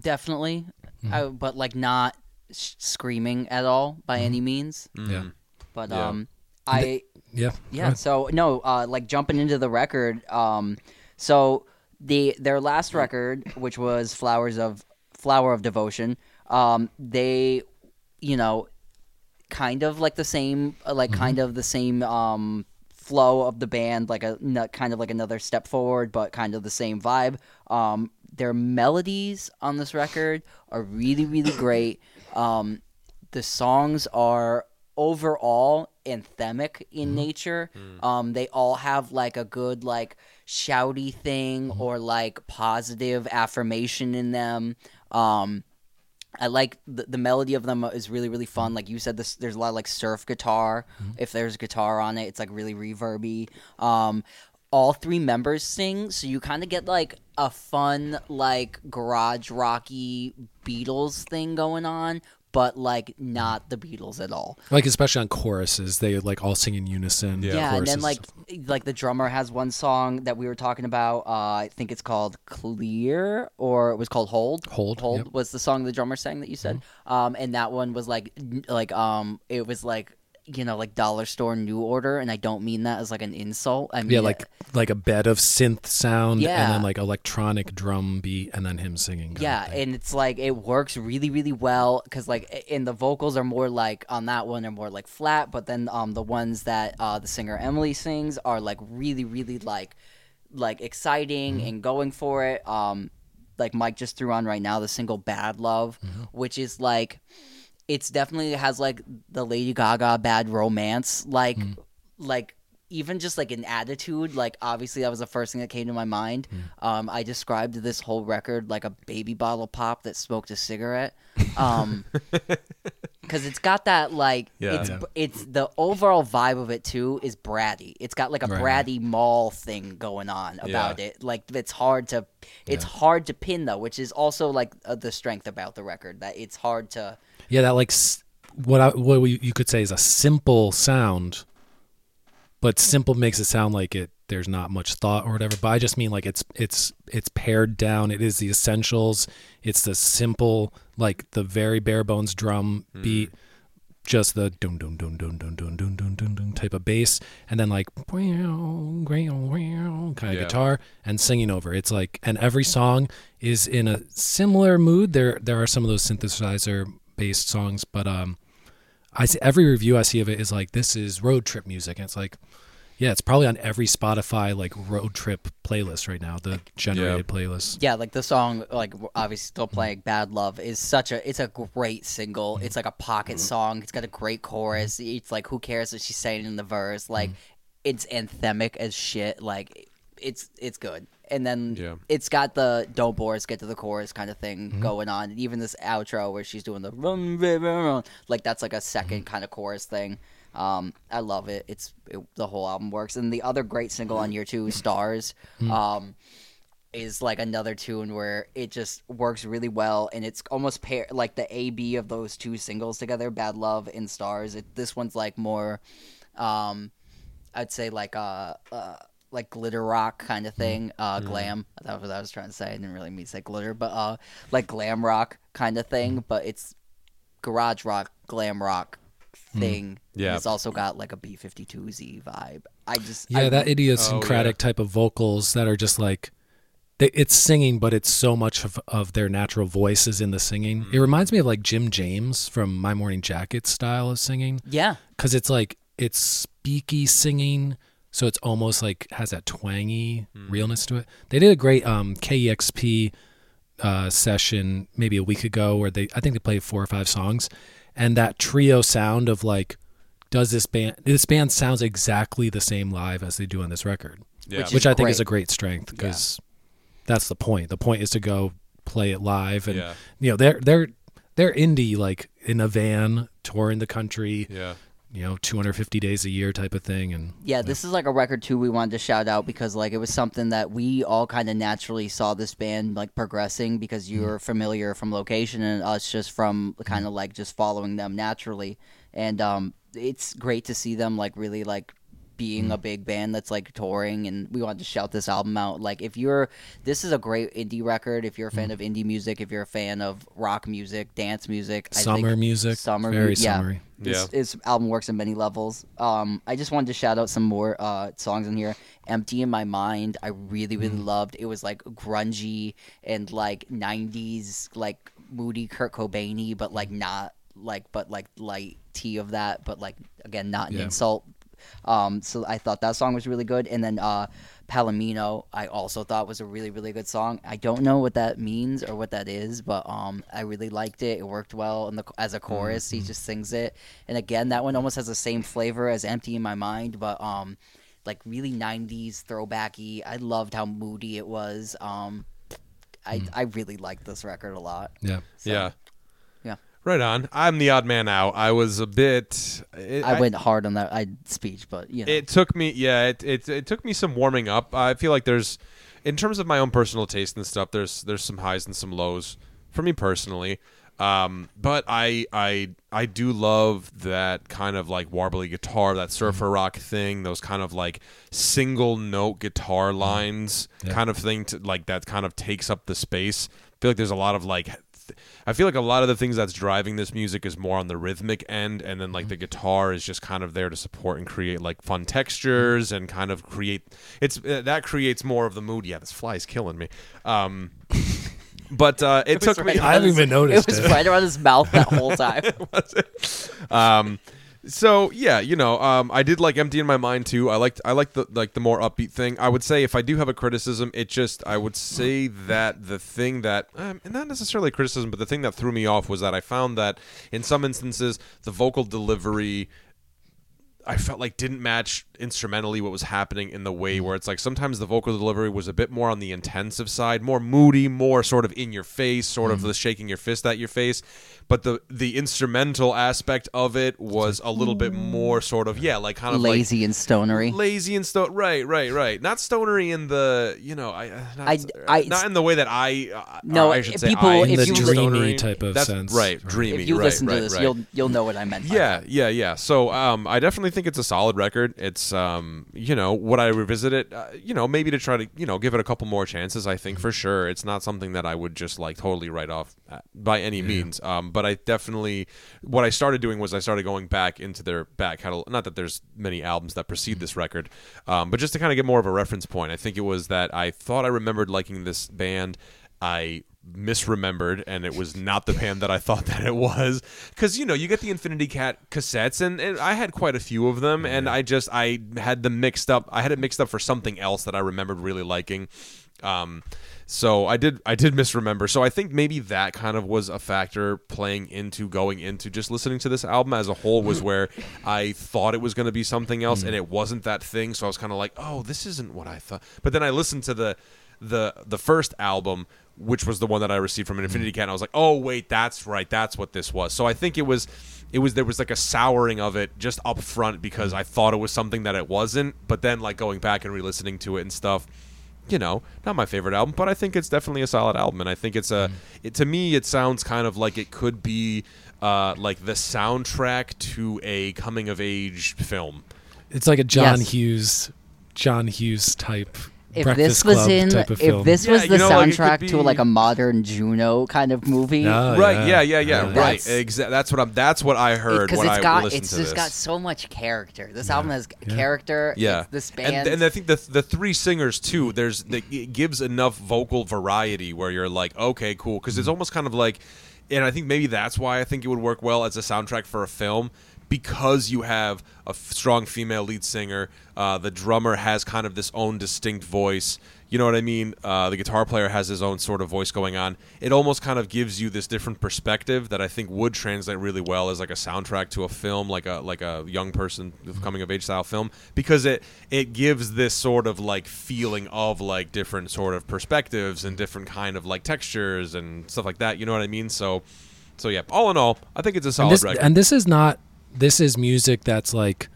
Speaker 2: definitely,
Speaker 3: Mm-hmm.
Speaker 2: uh, but like not sh- screaming at all by any means.
Speaker 3: Yeah.
Speaker 2: But
Speaker 1: Yeah.
Speaker 2: um, I
Speaker 3: Yeah,
Speaker 2: yeah. So no, uh, like jumping into the record. Um, so the their last record, which was Flowers of Flower of Devotion, um, they, you know, kind of like the same, uh, like kind of the same um flow of the band, like a n- kind of like another step forward, but kind of the same vibe. Um, their melodies on this record are really, really great. Um, the songs are overall anthemic in nature. Um, they all have like a good like shouty thing or like positive affirmation in them. Um, I like the, the melody of them is really really fun. Like you said, this there's a lot of like surf guitar. If there's guitar on it, it's like really reverby. Um, all three members sing, so you kind of get like a fun like garage rocky Beatles thing going on, but like not the Beatles at all.
Speaker 3: Like especially on choruses, they like all sing in unison.
Speaker 1: Yeah.
Speaker 2: Yeah, and then like
Speaker 3: stuff.
Speaker 2: like the drummer has one song that we were talking about. Uh, I think it's called Clear, or it was called Hold.
Speaker 3: Hold,
Speaker 2: Hold
Speaker 3: yep. Mm-hmm.
Speaker 2: was the song the drummer sang that you said. Um, and that one was like like um, it was like you know like dollar store new order, and I don't mean that as like an insult. I mean
Speaker 3: yeah, like like a bed of synth sound, and then like electronic drum beat, and then him singing.
Speaker 2: Yeah, and it's like it works really, really well because like, and the vocals are more like on that one are more like flat, but then um the ones that uh the singer Emily sings are like really, really like like exciting and going for it. Um, like Mike just threw on right now the single "Bad Love," which is like it's definitely has like the Lady Gaga "Bad Romance" like like even just like an attitude, like obviously that was the first thing that came to my mind.
Speaker 3: Hmm.
Speaker 2: Um, I described this whole record like a baby bottle pop that smoked a cigarette. Um, because it's got that like
Speaker 1: Yeah.
Speaker 2: it's
Speaker 3: Yeah.
Speaker 2: it's the overall vibe of it too is bratty. It's got like a
Speaker 3: Right.
Speaker 2: bratty mall thing going on about
Speaker 1: Yeah.
Speaker 2: it. Like it's hard to it's hard to pin though, which is also like uh, the strength about the record that it's hard to
Speaker 3: Yeah, that like what I, what we, you could say is a simple sound, but simple makes it sound like it. There's not much thought or whatever. But I just mean like it's it's it's pared down. It is the essentials. It's the simple like the very bare bones drum hmm. beat, just the dun dun dun dun dun dun dun dun dun dun type of bass, and then like kind of
Speaker 1: Yeah.
Speaker 3: guitar and singing over. It's like and every song is in a similar mood. There there are some of those synthesizer based songs, but um, I see every review I see of it is like this is road trip music, and it's like, yeah, it's probably on every Spotify like road trip playlist right now, the generated playlist.
Speaker 2: Yeah, like the song, like obviously still mm-hmm. playing "Bad Love" is such a it's a great single. Mm-hmm. It's like a pocket mm-hmm. song. It's got a great chorus. It's like who cares what she's saying in the verse? Like it's anthemic as shit. Like it's it's good. And then
Speaker 1: Yeah.
Speaker 2: it's got the "Don't bore us, get to the chorus" kind of thing going on. And even this outro where she's doing the run, baby, run, like that's like a 2nd kind of chorus thing. Um, I love it. It's it, the whole album works. And the other great single on year two, "Stars." Um, is like another tune where it just works really well and it's almost pair like the A B of those two singles together, Bad Love and Stars. It, this one's like more um I'd say like uh, uh like glitter rock kind of thing, uh glam. That was what I was trying to say. I didn't really mean to say glitter, but uh like glam rock kind of thing, but it's garage rock, glam rock thing.
Speaker 1: Yeah.
Speaker 2: It's also got like a B-52's vibe. I just
Speaker 3: Yeah,
Speaker 2: I,
Speaker 3: that idiosyncratic
Speaker 1: Oh,
Speaker 3: type of vocals that are just like they, it's singing, but it's so much of, of their natural voices in the singing.
Speaker 1: Mm-hmm.
Speaker 3: It reminds me of like Jim James from My Morning Jacket style of singing.
Speaker 2: yeah.
Speaker 3: because it's like it's speaky singing so it's almost like has that twangy realness to it they did a great um kexp uh session maybe a week ago where they i think they played four or five songs and that trio sound of like does this band this band sounds exactly the same live as they do on this record
Speaker 1: Yeah.
Speaker 2: Which
Speaker 3: which i think
Speaker 2: great.
Speaker 3: is a great strength because that's the point the point is to go play it live and
Speaker 1: Yeah.
Speaker 3: you know they're they're they're indie like in a van touring the country
Speaker 1: yeah.
Speaker 3: You know 250 days a year type of thing and
Speaker 2: Yeah, this is like a record too we wanted to shout out because like it was something that we all kind of naturally saw this band like progressing because you were familiar from location and us just from kind of like just following them naturally. And um it's great to see them like really like being a big band that's like touring and we wanted to shout this album out like if you're this is a great indie record if you're a fan of indie music if you're a fan of rock music dance music I
Speaker 3: summer
Speaker 2: think
Speaker 3: music
Speaker 2: summer
Speaker 3: very
Speaker 2: mu- yeah.
Speaker 3: summery
Speaker 2: this,
Speaker 1: Yeah.
Speaker 2: this album works on many levels. Um, I just wanted to shout out some more uh, songs in here. "Empty in My Mind," I really, really
Speaker 3: Mm.
Speaker 2: loved. It was like grungy and like '90s, like moody Kurt Cobainy, but like not like, but like light tea of that, but like again, not an
Speaker 3: Yeah.
Speaker 2: insult. Um, so I thought that song was really good. And then uh, Palomino, I also thought was a really, really good song. I don't know what that means or what that is, but um, I really liked it. It worked well in the, as a chorus. He just sings it, and again, that one almost has the same flavor as "Empty in My Mind," but um, like really '90s throwbacky. I loved how moody it was. Um, I I really liked this record a lot.
Speaker 3: yeah
Speaker 2: So,
Speaker 1: yeah.
Speaker 2: Yeah.
Speaker 1: Right on. I'm the odd man out. I was a bit. It,
Speaker 2: I went hard on that I, speech, but you know.
Speaker 1: It took me, yeah, it, it it took me some warming up. I feel like there's, in terms of my own personal taste and stuff, there's there's some highs and some lows for me personally. Um, but I I I do love that kind of like warbly guitar, that surfer rock thing, those kind of like single note guitar lines
Speaker 3: Yeah.
Speaker 1: kind of thing to like that kind of takes up the space. I feel like there's a lot of like th- I feel like a lot of the things that's driving this music is more on the rhythmic end and then like the guitar is just kind of there to support and create like fun textures and kind of create it's uh, that creates more of the mood. Yeah, this fly is killing me. Um but uh, it,
Speaker 2: It was
Speaker 1: took me
Speaker 3: I haven't even noticed
Speaker 2: It was
Speaker 3: it.
Speaker 2: right around his mouth that whole time.
Speaker 1: um so yeah you know um i did like empty in my mind too. I liked i liked the like the more upbeat thing. I would say if i do have a criticism it just i would say that the thing that um, and not necessarily criticism but the thing that threw me off was that i found that in some instances the vocal delivery I felt like didn't match instrumentally what was happening in the way where it's like sometimes the vocal delivery was a bit more on the intensive side, more moody, more sort of in your face, sort of the shaking your fist at your face. But the the instrumental aspect of it was a little bit more sort of yeah, like kind of like
Speaker 2: lazy and stonery.
Speaker 1: lazy and stone right right right not stonery in the you know i uh, not,
Speaker 2: I- I-
Speaker 1: not in the way that i uh,
Speaker 2: No,
Speaker 1: i should say
Speaker 2: people-
Speaker 1: I
Speaker 2: if
Speaker 3: In the
Speaker 2: you-
Speaker 3: dreamy
Speaker 1: stonery.
Speaker 3: type of
Speaker 1: That's
Speaker 3: sense.
Speaker 1: right dreamy
Speaker 2: if you
Speaker 1: right,
Speaker 2: listen to
Speaker 1: right,
Speaker 2: this,
Speaker 1: right.
Speaker 2: you'll you'll know what I meant. by
Speaker 1: yeah yeah yeah so um i definitely think it's a solid record it's um you know would i revisit it uh, you know maybe to try to you know give it a couple more chances i think for sure it's not something that i would just like totally write off uh, by any means um but i definitely what i started doing was i started going back into their back catalog. Not that there's many albums that precede this record um but just to kind of get more of a reference point i think it was that i thought i remembered liking this band. I misremembered and it was not the band that I thought that it was. Cuz you know you get the Infinity Cat cassettes and, and I had quite a few of them and I just I had them mixed up. I had it mixed up for something else that I remembered really liking. Um so I did I did misremember. So I think maybe that kind of was a factor playing into going into just listening to this album as a whole was where I thought it was going to be something else and mm. it wasn't that thing. So I was kind of like oh this isn't what I thought. But then I listened to the the the first album which was the one that I received from an Infinity mm. Cat and I was like oh wait that's right. That's what this was. So I think it was it was there was like a souring of it just up front because mm. I thought it was something that it wasn't. But then like going back and re-listening to it and stuff you know, not my favorite album, but I think it's definitely a solid album, and I think it's a. It, to me, it sounds kind of like it could be, uh, like the soundtrack to a coming of age film.
Speaker 3: It's like a John
Speaker 2: Yes.
Speaker 3: Hughes, John Hughes type.
Speaker 2: If
Speaker 3: Breakfast
Speaker 2: this was
Speaker 3: Club
Speaker 2: in,
Speaker 3: type of
Speaker 2: if
Speaker 3: film.
Speaker 2: this
Speaker 1: Yeah,
Speaker 2: was
Speaker 1: you
Speaker 2: the
Speaker 1: know, like, it could
Speaker 2: soundtrack to
Speaker 1: be-
Speaker 2: like a modern Juno kind of movie,
Speaker 3: Oh,
Speaker 1: right? Yeah, yeah, yeah.
Speaker 3: yeah.
Speaker 1: right.
Speaker 2: That's-
Speaker 1: Exactly. That's what I'm. That's what I heard
Speaker 2: because
Speaker 1: when
Speaker 2: it's
Speaker 1: I
Speaker 2: got
Speaker 1: listened
Speaker 2: it's
Speaker 1: to
Speaker 2: just
Speaker 1: this.
Speaker 2: got so much character. This album has character.
Speaker 1: yeah,
Speaker 2: it's this band.
Speaker 1: and, and I think the the three singers too. There's the, it gives enough vocal variety where you're like, okay, cool, because it's mm. almost kind of like, and I think maybe that's why I think it would work well as a soundtrack for a film because you have a f- strong female lead singer. Uh, the drummer has kind of this own distinct voice. You know what I mean? Uh, the guitar player has his own sort of voice going on. It almost kind of gives you this different perspective that I think would translate really well as like a soundtrack to a film, like a like a young person coming of age style film, because it it gives this sort of like feeling of like different sort of perspectives and different kind of like textures and stuff like that. You know what I mean? So, so yeah. All in all, I think it's a solid
Speaker 3: and this,
Speaker 1: record.
Speaker 3: and this is not. This is music that's like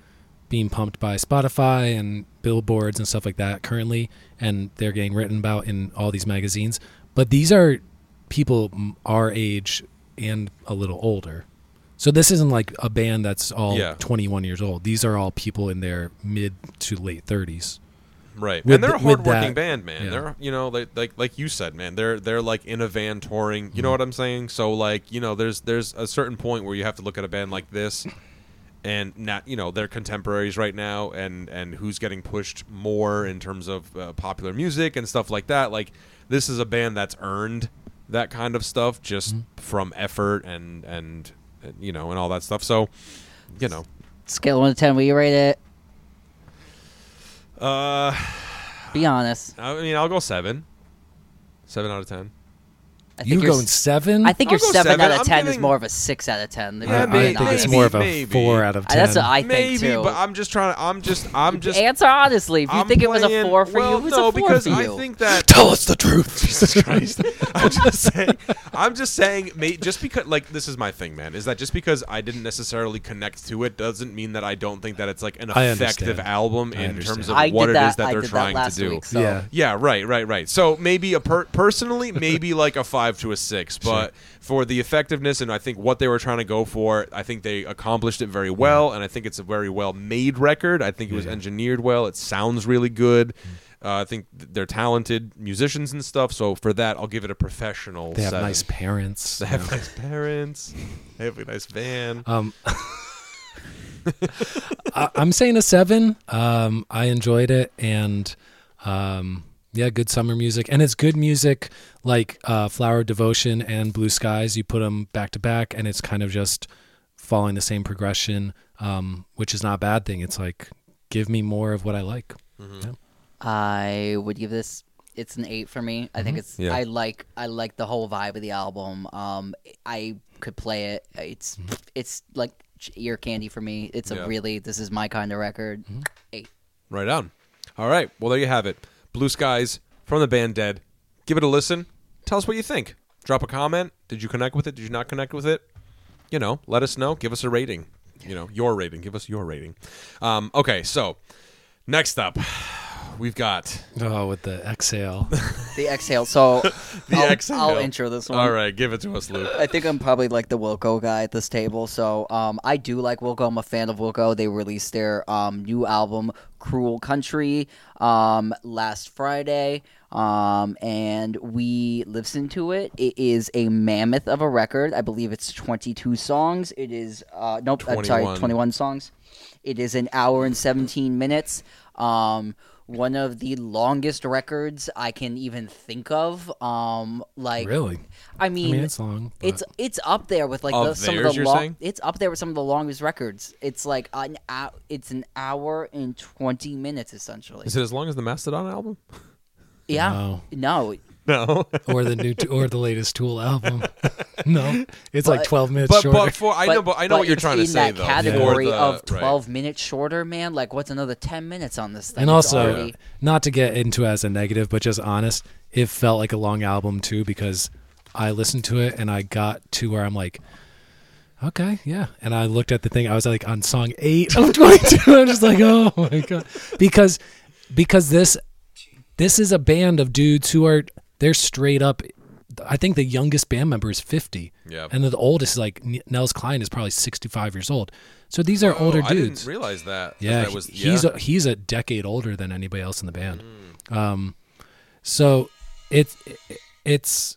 Speaker 3: being pumped by Spotify and billboards and stuff like that currently, and they're getting written about in all these magazines. But these are people our age and a little older. So this isn't like a band that's all
Speaker 1: Yeah.
Speaker 3: 21 years old. These are all people in their mid to late 30s.
Speaker 1: Right,
Speaker 3: With
Speaker 1: and they're a
Speaker 3: th- with
Speaker 1: hardworking
Speaker 3: that-
Speaker 1: band, man.
Speaker 3: yeah.
Speaker 1: They're you know like like like you said, man. They're they're like in a van touring. You know
Speaker 3: Mm-hmm.
Speaker 1: what I'm saying? So like you know, there's there's a certain point where you have to look at a band like this, and not you know they're contemporaries right now, and and who's getting pushed more in terms of uh, popular music and stuff like that. Like this is a band that's earned that kind of stuff just
Speaker 3: Mm-hmm.
Speaker 1: from effort and and and, you know and all that stuff. So you know,
Speaker 2: Scale one to ten, will you rate it?
Speaker 1: Uh,
Speaker 2: Be honest.
Speaker 1: I mean, I'll go seven, seven out of ten.
Speaker 2: I
Speaker 3: You
Speaker 2: you're
Speaker 3: going
Speaker 2: s-
Speaker 3: seven?
Speaker 2: I think
Speaker 1: I'll
Speaker 2: your
Speaker 1: go
Speaker 2: seven,
Speaker 1: seven.
Speaker 2: out of
Speaker 1: I'm
Speaker 2: ten is
Speaker 1: giving-
Speaker 2: more of a six out of ten. than
Speaker 1: Yeah,
Speaker 3: I,
Speaker 1: maybe-
Speaker 3: I think it's
Speaker 2: honest.
Speaker 3: more of a
Speaker 1: maybe.
Speaker 3: four out of
Speaker 2: Uh,
Speaker 3: ten.
Speaker 2: That's what I think
Speaker 1: Maybe,
Speaker 2: too.
Speaker 1: but I'm just trying. To I'm just. I'm just.
Speaker 2: Answer honestly. If you
Speaker 1: I'm
Speaker 2: think it was a
Speaker 1: playing-
Speaker 2: four for
Speaker 1: well,
Speaker 2: you, it's
Speaker 1: no,
Speaker 2: a four
Speaker 1: because
Speaker 2: for you.
Speaker 1: I think that.
Speaker 3: Tell us the truth.
Speaker 1: Jesus Christ! I'm just saying. I'm just saying. Mate, just because, like, this is my thing, man. Is that just because I didn't necessarily connect to it doesn't mean that I don't think that it's like an
Speaker 3: I
Speaker 1: effective album
Speaker 3: I
Speaker 1: in
Speaker 3: understand.
Speaker 1: terms of
Speaker 2: I
Speaker 1: what
Speaker 2: did
Speaker 1: it
Speaker 2: that.
Speaker 1: is that
Speaker 2: I
Speaker 1: they're
Speaker 2: did
Speaker 1: trying
Speaker 2: that last
Speaker 1: to do.
Speaker 2: Week, so.
Speaker 3: Yeah.
Speaker 1: Yeah, right, right, right. So maybe a per- personally, maybe like a five to a six, but for the effectiveness and I think what they were trying to go for, I think they accomplished it very well, and I think it's a very well made record. I think it was
Speaker 3: Yeah.
Speaker 1: engineered well. It sounds really good. Uh, I think th- they're talented musicians and stuff. So for that, I'll give it a professional.
Speaker 3: They have
Speaker 1: seven.
Speaker 3: nice parents.
Speaker 1: They have
Speaker 3: know.
Speaker 1: nice parents. They have a nice van.
Speaker 3: Um, I, I'm saying a seven. Um, I enjoyed it, and um, yeah, good summer music, and it's good music like uh, "Flower Devotion" and "Blue Skies." You put them back to back, and it's kind of just following the same progression, um, which is not a bad thing. It's like give me more of what I like. Yeah.
Speaker 2: I would give this. It's an eight for me. I think it's.
Speaker 1: Yeah.
Speaker 2: I like. I like the whole vibe of the album. Um, I could play it. It's. It's like ear candy for me. It's a
Speaker 1: Yeah.
Speaker 2: really this is my kind of record.
Speaker 3: Mm-hmm.
Speaker 2: Eight.
Speaker 1: Right on. All right. Well, there you have it. Blue Skies from the band Dehd. Give it a listen. Tell us what you think. Drop a comment. Did you connect with it? Did you not connect with it? You know, let us know. Give us a rating. You know, your rating. Give us your rating. Um, okay, so next up, we've got
Speaker 3: Oh, with the exhale.
Speaker 2: The exhale. So
Speaker 1: the
Speaker 2: I'll,
Speaker 1: exhale.
Speaker 2: I'll intro this one.
Speaker 1: All right, give it to us, Luke.
Speaker 2: I think I'm probably like the Wilco guy at this table. So um, I do like Wilco. I'm a fan of Wilco. They released their um, new album, Cruel Country, um, last Friday. Um, and we listened to it. It is a mammoth of a record. I believe it's 22 songs. It is, uh, nope, I'm sorry,
Speaker 1: 21.
Speaker 2: 21 songs. It is an hour and 17 minutes. Um, one of the longest records I can even think of. Um, like,
Speaker 3: really?
Speaker 2: I
Speaker 3: I
Speaker 2: mean,
Speaker 3: mean, it's long. but-
Speaker 2: it's it's up there with like
Speaker 1: Of
Speaker 2: the, some of the
Speaker 1: you're
Speaker 2: long. It's up there with some of the longest records. It's like an hour. It's an hour and twenty minutes essentially.
Speaker 1: Is it as long as the Mastodon album?
Speaker 2: yeah.
Speaker 3: No.
Speaker 2: No.
Speaker 1: No.
Speaker 3: or the new or the latest Tool album. no, it's like 12 minutes
Speaker 1: but
Speaker 3: shorter.
Speaker 1: but for I know, but I know what you're trying to say.
Speaker 2: in
Speaker 1: say
Speaker 2: that
Speaker 1: though.
Speaker 2: category
Speaker 1: For the-
Speaker 2: of
Speaker 1: right.
Speaker 2: twelve minutes shorter, man. Like, what's another ten minutes on this thing?
Speaker 3: and
Speaker 2: It's
Speaker 3: also,
Speaker 2: already-
Speaker 3: not to get into as a negative, but just honest, it felt like a long album too because I listened to it and I got to where I'm like, okay, yeah. And I looked at the thing. I was like on song eight of 22. I'm just like, oh my god, because because this this is a band of dudes who are they're straight up. I think the youngest band member is 50.
Speaker 1: Yeah.
Speaker 3: And the oldest is like Nels Cline is probably 65 years old. So these are older
Speaker 1: Oh,
Speaker 3: dudes.
Speaker 1: I didn't realize that.
Speaker 3: Yeah,
Speaker 1: that was,
Speaker 3: he- he's a, he's a decade older than anybody else in the band.
Speaker 1: Mm.
Speaker 3: Um, so it, it it's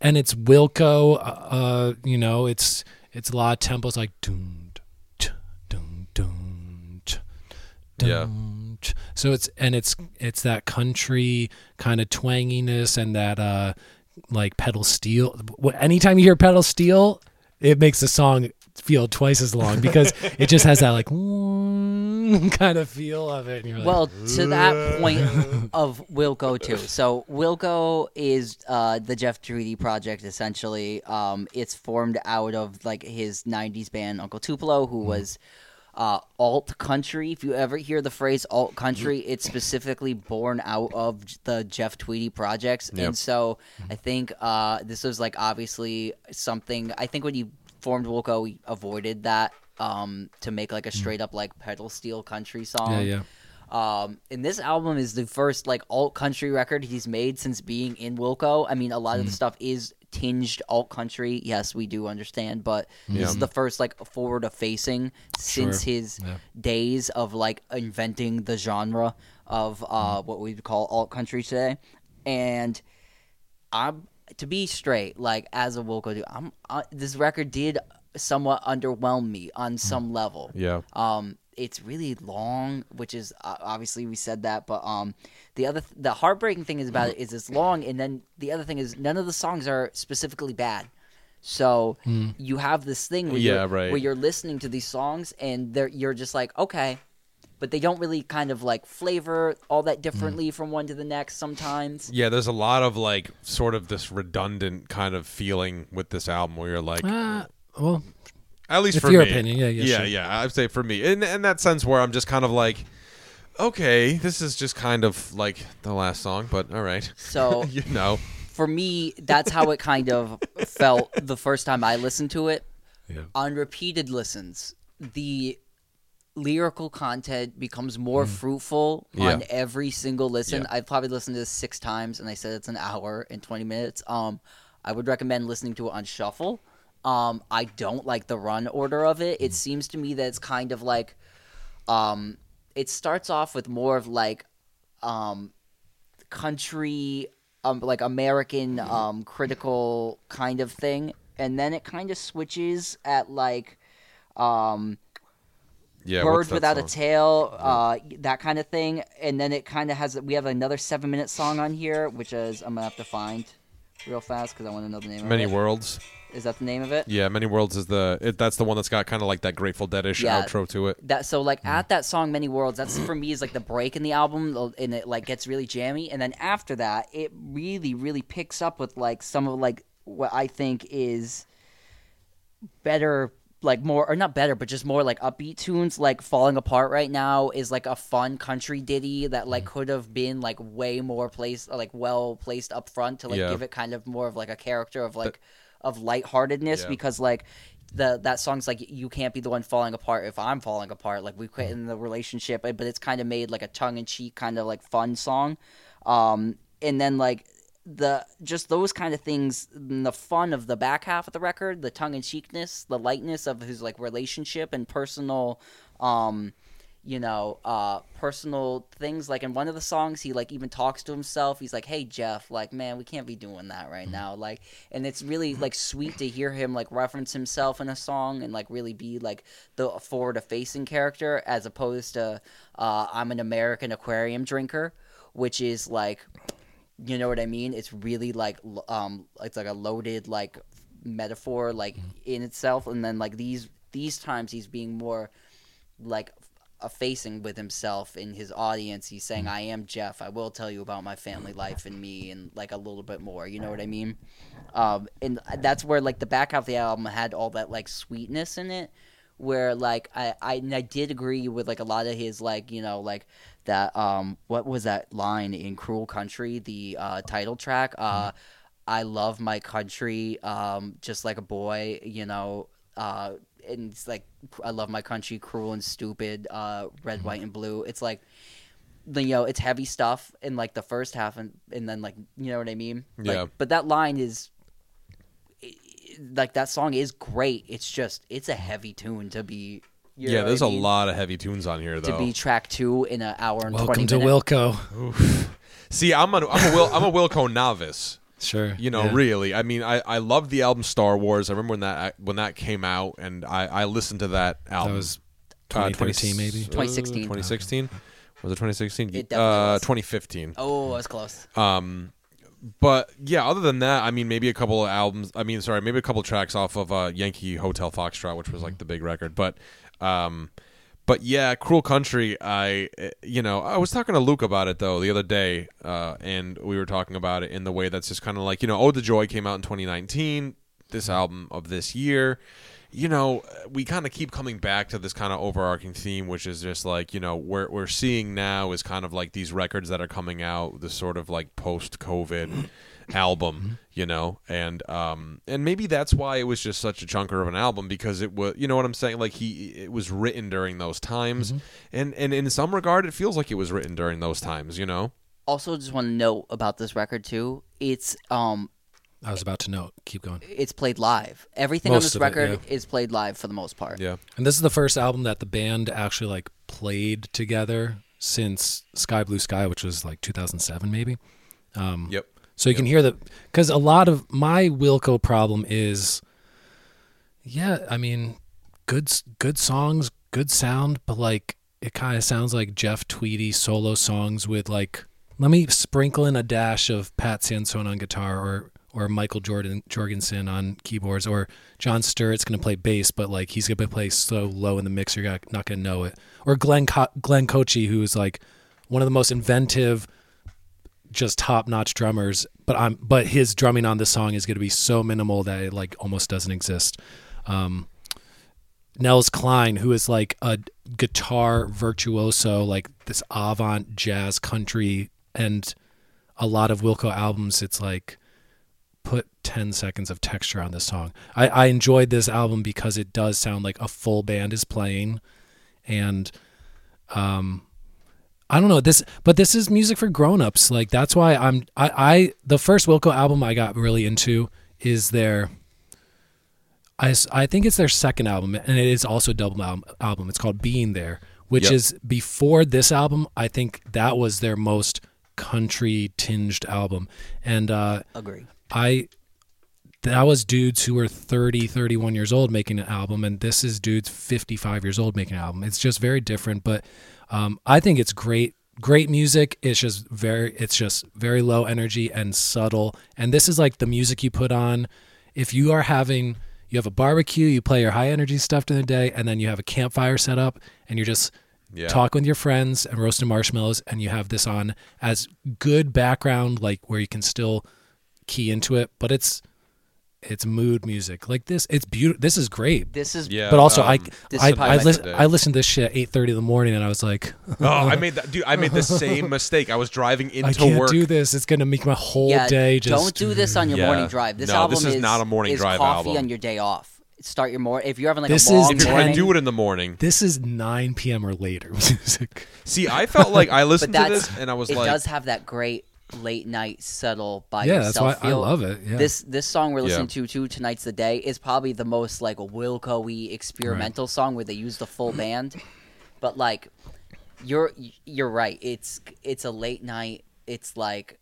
Speaker 3: and it's Wilco. Uh, uh, you know, it's it's a lot of tempos like doom doom doom
Speaker 1: Yeah.
Speaker 3: So it's and it's it's that country kind of twanginess and that uh like pedal steel. Anytime you hear pedal steel, it makes the song feel twice as long because it just has that like kind of feel of it. And you're like,
Speaker 2: Well, to that point of Wilco too. So Wilco is uh, the Jeff Tweedy project essentially. Um, it's formed out of like his '90s band Uncle Tupelo, who was uh, alt country. If you ever hear the phrase alt country, it's specifically born out of the Jeff Tweedy projects.
Speaker 1: Yep.
Speaker 2: And so I think uh, this was like obviously something. I think when he formed Wilco, he avoided that. Um, to make like a straight up like pedal steel country song.
Speaker 3: yeah, yeah.
Speaker 2: Um, and this album is the first like alt country record he's made since being in Wilco. I mean, a lot of
Speaker 3: Mm.
Speaker 2: the stuff is tinged alt country. Yes, we do understand, but this is the first like forward of facing since
Speaker 3: Sure.
Speaker 2: his
Speaker 3: Yeah.
Speaker 2: days of like inventing the genre of uh, what we call alt country today. And I'm to be straight, like as a Wilco dude, I'm uh, this record did somewhat underwhelm me on
Speaker 3: Mm.
Speaker 2: some level.
Speaker 1: Yeah.
Speaker 2: Um, it's really long, which is uh, obviously we said that, but um, the other th- the heartbreaking thing is about it is it's long, and then the other thing is none of the songs are specifically bad. So you have this thing where,
Speaker 1: Yeah,
Speaker 2: you're,
Speaker 1: right.
Speaker 2: where you're listening to these songs and they're you're just like okay, but they don't really kind of like flavor all that differently from one to the next sometimes.
Speaker 1: Yeah, there's a lot of like sort of this redundant kind of feeling with this album where you're like,
Speaker 3: Uh, well,
Speaker 1: at least
Speaker 3: if
Speaker 1: for
Speaker 3: your
Speaker 1: me.
Speaker 3: opinion, yeah, yeah,
Speaker 1: yeah,
Speaker 3: sure.
Speaker 1: yeah. I'd say for me, in in that sense where I'm just kind of like, okay, this is just kind of like the last song, but all right,
Speaker 2: So
Speaker 1: you know,
Speaker 2: for me, that's how it kind of felt the first time I listened to it.
Speaker 3: yeah.
Speaker 2: on repeated listens, the lyrical content becomes more fruitful
Speaker 1: Mm. Yeah.
Speaker 2: on every single listen.
Speaker 1: Yeah.
Speaker 2: I've probably listened to this six times, and I said it's an hour and twenty minutes. Um, I would recommend listening to it on shuffle. Um, I don't like the run order of it. It seems to me that it's kind of like, um, it starts off with more of like, um, country, um, like American,
Speaker 1: Mm-hmm.
Speaker 2: um, critical kind of thing, and then it kind of switches at like, um,
Speaker 1: yeah.
Speaker 2: bird without
Speaker 1: song?
Speaker 2: a tail, uh, that kind of thing, and then it kind of has. We have another seven minute song on here, which is I'm gonna have to find real fast because I want to know the name
Speaker 1: Many
Speaker 2: of it.
Speaker 1: Many worlds.
Speaker 2: Is that the name of it?
Speaker 1: Yeah, many worlds is the it, that's the one that's got kind of like that Grateful Deadish
Speaker 2: Yeah.
Speaker 1: outro to it.
Speaker 2: That so like mm. at that song "Many Worlds," that's for me is like the break in the album, and it like gets really jammy, and then after that, it really really picks up with like some of like what I think is better like more or not better, but just more like upbeat tunes. Like "Falling Apart" right now is like a fun country ditty that like mm. could have been like way more placed, like well placed up front to like
Speaker 1: Yeah.
Speaker 2: give it kind of more of like a character of like of lightheartedness
Speaker 1: Yeah.
Speaker 2: because like the that song's like you can't be the one falling apart if I'm falling apart. Like we quit in the relationship, but it's kind of made like a tongue in cheek kind of like fun song. Um, and then like the just those kind of things, the fun of the back half of the record, the tongue in cheekness, the lightness of his like relationship and personal, um, you know, uh, personal things. Like in one of the songs, he like even talks to himself. He's like, "Hey Jeff, like man, we can't be doing that right now." Like, and it's really like sweet to hear him like reference himself in a song and like really be like the forward facing character as opposed to uh, I'm an American aquarium drinker, which is like you know what I mean? It's really like um it's like a loaded like metaphor like in itself and then like these these times he's being more like facing with himself in his audience. He's saying I am Jeff. I will tell you about my family life and me and like a little bit more. You know what I mean? Um and that's where like the back half of the album had all that like sweetness in it where like I, I and I did agree with like a lot of his like you know like that um what was that line in Cruel Country the uh title track? Uh I love my country um just like a boy you know uh and it's like I love my country cruel and stupid uh red white and blue it's like the you know it's heavy stuff in like the first half and and then like you know what I mean Like,
Speaker 1: Yeah.
Speaker 2: but that line is like that song is great. It's just it's a heavy tune to be. you
Speaker 1: yeah, there's
Speaker 2: what
Speaker 1: a
Speaker 2: I mean?
Speaker 1: lot of heavy tunes on here though.
Speaker 2: to be track two in an hour and
Speaker 3: Welcome
Speaker 2: twenty
Speaker 3: to
Speaker 2: minutes.
Speaker 3: Wilco.
Speaker 1: See, I'm a I'm a Will I'm a Wilco novice.
Speaker 3: Sure.
Speaker 1: You know,
Speaker 3: yeah.
Speaker 1: really. I mean, I I loved the album Star Wars. I remember when that when that came out, and I I listened to that
Speaker 3: That
Speaker 1: album.
Speaker 3: was
Speaker 1: Uh,
Speaker 3: 2013 maybe.
Speaker 2: 2016.
Speaker 1: 2016. Was it 2016?
Speaker 2: It
Speaker 1: uh,
Speaker 2: was.
Speaker 1: 2015.
Speaker 2: Oh, that's close.
Speaker 1: Um, but yeah, other than that, I mean, maybe a couple of albums. I mean, sorry, maybe a couple tracks off of uh, Yankee Hotel Foxtrot, which was like the big record. But, um, but yeah, Cruel Country. I, eh, you know, I was talking to Luke about it though the other day, uh, and we were talking about it in the way that's just kind of like you know, Oh, the Joy came out in 2019. This album of this year. You know, we kind of keep coming back to this kind of overarching theme, which is just like you know, we're we're seeing now is kind of like these records that are coming out, this sort of like post-COVID album, you know, and um, and maybe that's why it was just such a chunker of an album because it was, you know, what I'm saying, like he, it was written during those times, and and in some regard, it feels like it was written during those times, you know.
Speaker 2: Also, just want to note about this record too. It's um,
Speaker 3: I was about to note. Keep going.
Speaker 2: it's played live. Everything on this
Speaker 3: of it,
Speaker 2: record
Speaker 3: yeah.
Speaker 2: is played live for the most part.
Speaker 1: Yeah,
Speaker 3: And this is the first album that the band actually like played together since Sky Blue Sky, which was like 2007 maybe. Um,
Speaker 1: yep,
Speaker 3: So you can hear that because a lot of my Wilco problem is, yeah, I mean, good good songs, good sound, but like it kind of sounds like Jeff Tweedy solo songs with like let me sprinkle in a dash of Pat Sansone on guitar or or Michael Jordan Jorgensen on keyboards or John Stirratt's going to play bass, but like he's going to play so low in the mix you're not- not going to know it. Or Glenn Co- Glenn Kotche, who's like one of the most inventive just top notch drummers, but I'm but his drumming on this song is going to be so minimal that it like almost doesn't exist. Um, Nels Cline, who is like a guitar virtuoso, like this avant jazz country, and a lot of Wilco albums, it's like put 10 seconds of texture on this song. I, I enjoyed this album because it does sound like a full band is playing, and um, I don't know this, but this is music for grown-ups. Like that's why I'm I, I the first Wilco album I got really into is their I, I think it's their second album and it is also a double al- album. It's called Being There, which
Speaker 1: Yep.
Speaker 3: is before this album. I think that was their most country tinged album. And uh
Speaker 2: Agree.
Speaker 3: I that was dudes who were 30, 31 years old making an album, and this is dudes 55 years old making an album. It's just very different, but um, I think it's great. Great music. It's just very, it's just very low energy and subtle. And this is like the music you put on if you are having, you have a barbecue, you play your high energy stuff during the day, and then you have a campfire set up, and you're just
Speaker 1: Yeah.
Speaker 3: talking with your friends and roasting marshmallows, and you have this on as good background, like where you can still key into it, but it's it's mood music. Like this, it's beautiful. This is great.
Speaker 2: This is
Speaker 1: Yeah.
Speaker 3: But also, I
Speaker 1: um,
Speaker 2: This
Speaker 3: I I,
Speaker 2: my
Speaker 3: listen. I listened to this shit at eight thirty in the morning, and I was like,
Speaker 1: Oh, I made that, dude. I made the same mistake. I was driving into
Speaker 3: I can't
Speaker 1: work.
Speaker 3: do this. It's gonna make my whole
Speaker 2: yeah.
Speaker 3: day just.
Speaker 2: don't do this on your
Speaker 1: Yeah.
Speaker 2: morning drive. This
Speaker 1: No,
Speaker 2: album
Speaker 1: this is not a morning
Speaker 2: is
Speaker 1: drive
Speaker 2: coffee
Speaker 1: album.
Speaker 2: on your day off. Start your morning if you're having like
Speaker 3: This
Speaker 2: a
Speaker 3: is
Speaker 2: long
Speaker 1: If you're
Speaker 2: morning.
Speaker 1: gonna do it in the morning,
Speaker 3: This is nine p.m. or later music.
Speaker 1: see, I felt like I listened to this and I was
Speaker 2: it
Speaker 1: like, it
Speaker 2: does have that great late night settle by
Speaker 3: Yeah, that's
Speaker 2: yourself
Speaker 3: why I love it. Yeah.
Speaker 2: This this song we're
Speaker 1: Yeah.
Speaker 2: listening to too tonight's the day is probably the most like Wilco-y experimental song where they use the full band. But like you're you're right. It's it's a late night. It's like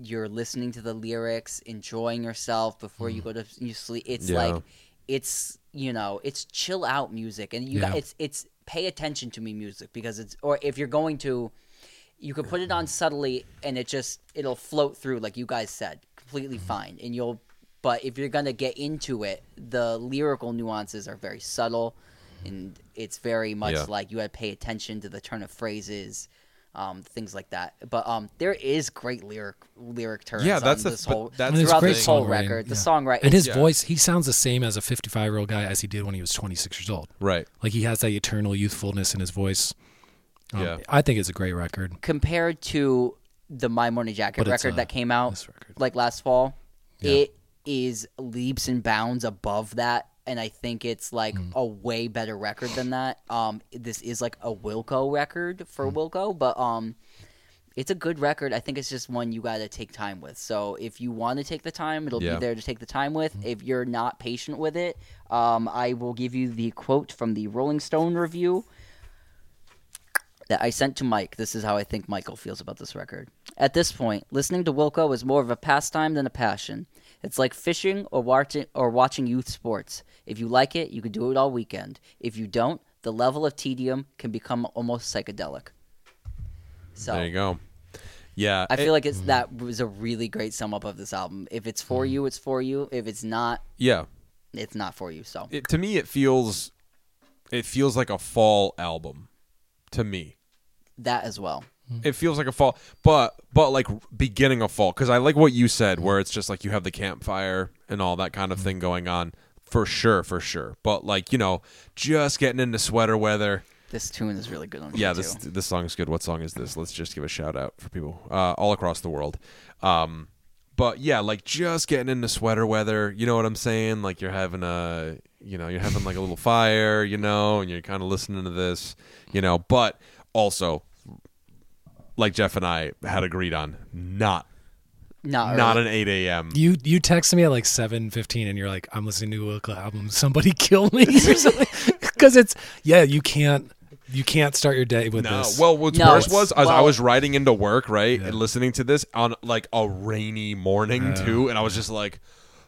Speaker 2: you're listening to the lyrics, enjoying yourself before you mm. go to you sleep. It's
Speaker 1: Yeah.
Speaker 2: like it's you know it's chill out music, and you
Speaker 3: Yeah.
Speaker 2: got, it's it's pay attention to me music because it's or if you're going to you could put it on subtly and it just it'll float through like you guys said completely
Speaker 1: Mm-hmm.
Speaker 2: fine and you'll but if you're gonna get into it the lyrical nuances are very subtle and it's very much
Speaker 1: Yeah.
Speaker 2: like you had to pay attention to the turn of phrases um, things like that but um, there is great lyric lyric turns
Speaker 1: Yeah, that's
Speaker 2: on
Speaker 1: the-
Speaker 2: this
Speaker 1: but
Speaker 2: whole
Speaker 1: that's
Speaker 2: throughout
Speaker 3: great
Speaker 2: this whole
Speaker 3: songwriting,
Speaker 2: record the
Speaker 3: yeah.
Speaker 2: songwriting
Speaker 3: And his
Speaker 1: Yeah.
Speaker 3: voice, he sounds the same as a 55 year old guy as he did when he was 26 years old.
Speaker 1: right.
Speaker 3: Like he has that eternal youthfulness in his voice. Um,
Speaker 1: Yeah.
Speaker 3: I think it's a great record.
Speaker 2: compared to the My Morning Jacket
Speaker 3: But it's,
Speaker 2: record
Speaker 3: uh,
Speaker 2: that came out
Speaker 3: this record.
Speaker 2: like last fall,
Speaker 3: Yeah.
Speaker 2: it is leaps and bounds above that, and I think it's like
Speaker 3: Mm.
Speaker 2: a way better record than that. Um, this is like a Wilco record for
Speaker 3: Mm.
Speaker 2: Wilco, but um, it's a good record. I think it's just one you got to take time with. So if you want to take the time, it'll
Speaker 1: Yeah.
Speaker 2: be there to take the time with.
Speaker 3: Mm.
Speaker 2: If you're not patient with it, um, I will give you the quote from the Rolling Stone review that I sent to Mike. This is how I think Michael feels about this record. At this point, listening to Wilco is more of a pastime than a passion. It's like fishing or watching or watching youth sports. If you like it, you can do it all weekend. If you don't, the level of tedium can become almost psychedelic. So
Speaker 1: There you go. Yeah,
Speaker 2: I
Speaker 1: it-
Speaker 2: feel like it's that was a really great sum up of this album. If it's for mm-hmm. you, it's for you. If it's not,
Speaker 1: yeah.
Speaker 2: it's not for you. So
Speaker 1: It, to me, it feels, it feels like a fall album. To me,
Speaker 2: that as well.
Speaker 1: it feels like a fall, but but like beginning of fall. Because I like what you said, where it's just like you have the campfire and all that kind of thing going on. For sure, for sure. But like you know, just getting into sweater weather.
Speaker 2: This tune is really good on
Speaker 1: Yeah, this
Speaker 2: too.
Speaker 1: this song is good. What song is this? Let's just give a shout out for people uh, all across the world. Um, but yeah, like just getting into sweater weather. You know what I'm saying? Like you're having a, you know, you're having like a little fire, you know, and you're kind of listening to this, you know. But also, like Jeff and I had agreed on, not
Speaker 2: not
Speaker 1: not
Speaker 2: early.
Speaker 1: an 8 a.m.
Speaker 3: You you texted me at like 7:15 and you're like, I'm listening to a Wilco album. Somebody kill me or something. Because it's yeah, you can't you can't start your day with
Speaker 1: No,
Speaker 3: this.
Speaker 1: well, what's
Speaker 2: No,
Speaker 1: worse was as I was riding into work, right,
Speaker 3: Yeah.
Speaker 1: and listening to this on like a rainy morning too, and I was just like,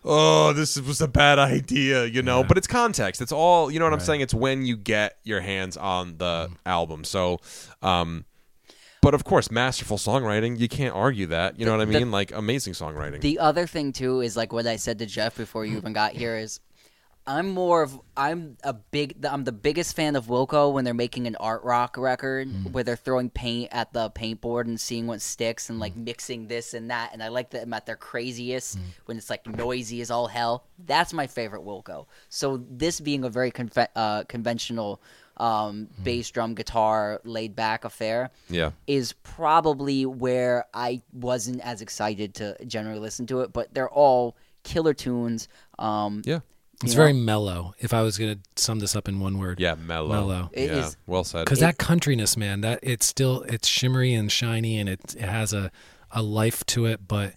Speaker 1: "Oh, this was a bad idea," you know.
Speaker 3: Yeah.
Speaker 1: But it's context. It's all you know what I'm saying. It's when you get your hands on the album. So, um, but of course, masterful songwriting. You can't argue that. You know what I
Speaker 2: The-
Speaker 1: mean? like amazing songwriting.
Speaker 2: The other thing too is like what I said to Jeff before you even got here is I'm more of I'm a big I'm the biggest fan of Wilco when they're making an art rock record hmm. where they're throwing paint at the paintboard and seeing what sticks and like hmm. mixing this and that and I like them at their craziest hmm. when it's like noisy as all hell. That's my favorite Wilco. So this being a very conve- uh, conventional um, bass drum guitar laid back affair
Speaker 1: yeah,
Speaker 2: is probably where I wasn't as excited to generally listen to it, but they're all killer tunes. Um,
Speaker 1: yeah,
Speaker 3: it's
Speaker 2: you
Speaker 3: very mellow. If I was gonna sum this up in one word,
Speaker 1: yeah. Mellow.
Speaker 3: Mellow.
Speaker 2: It
Speaker 1: yeah,
Speaker 2: is-
Speaker 1: well said.
Speaker 3: because that countryness, man, that it's still it's shimmery and shiny and it it has a a life to it, but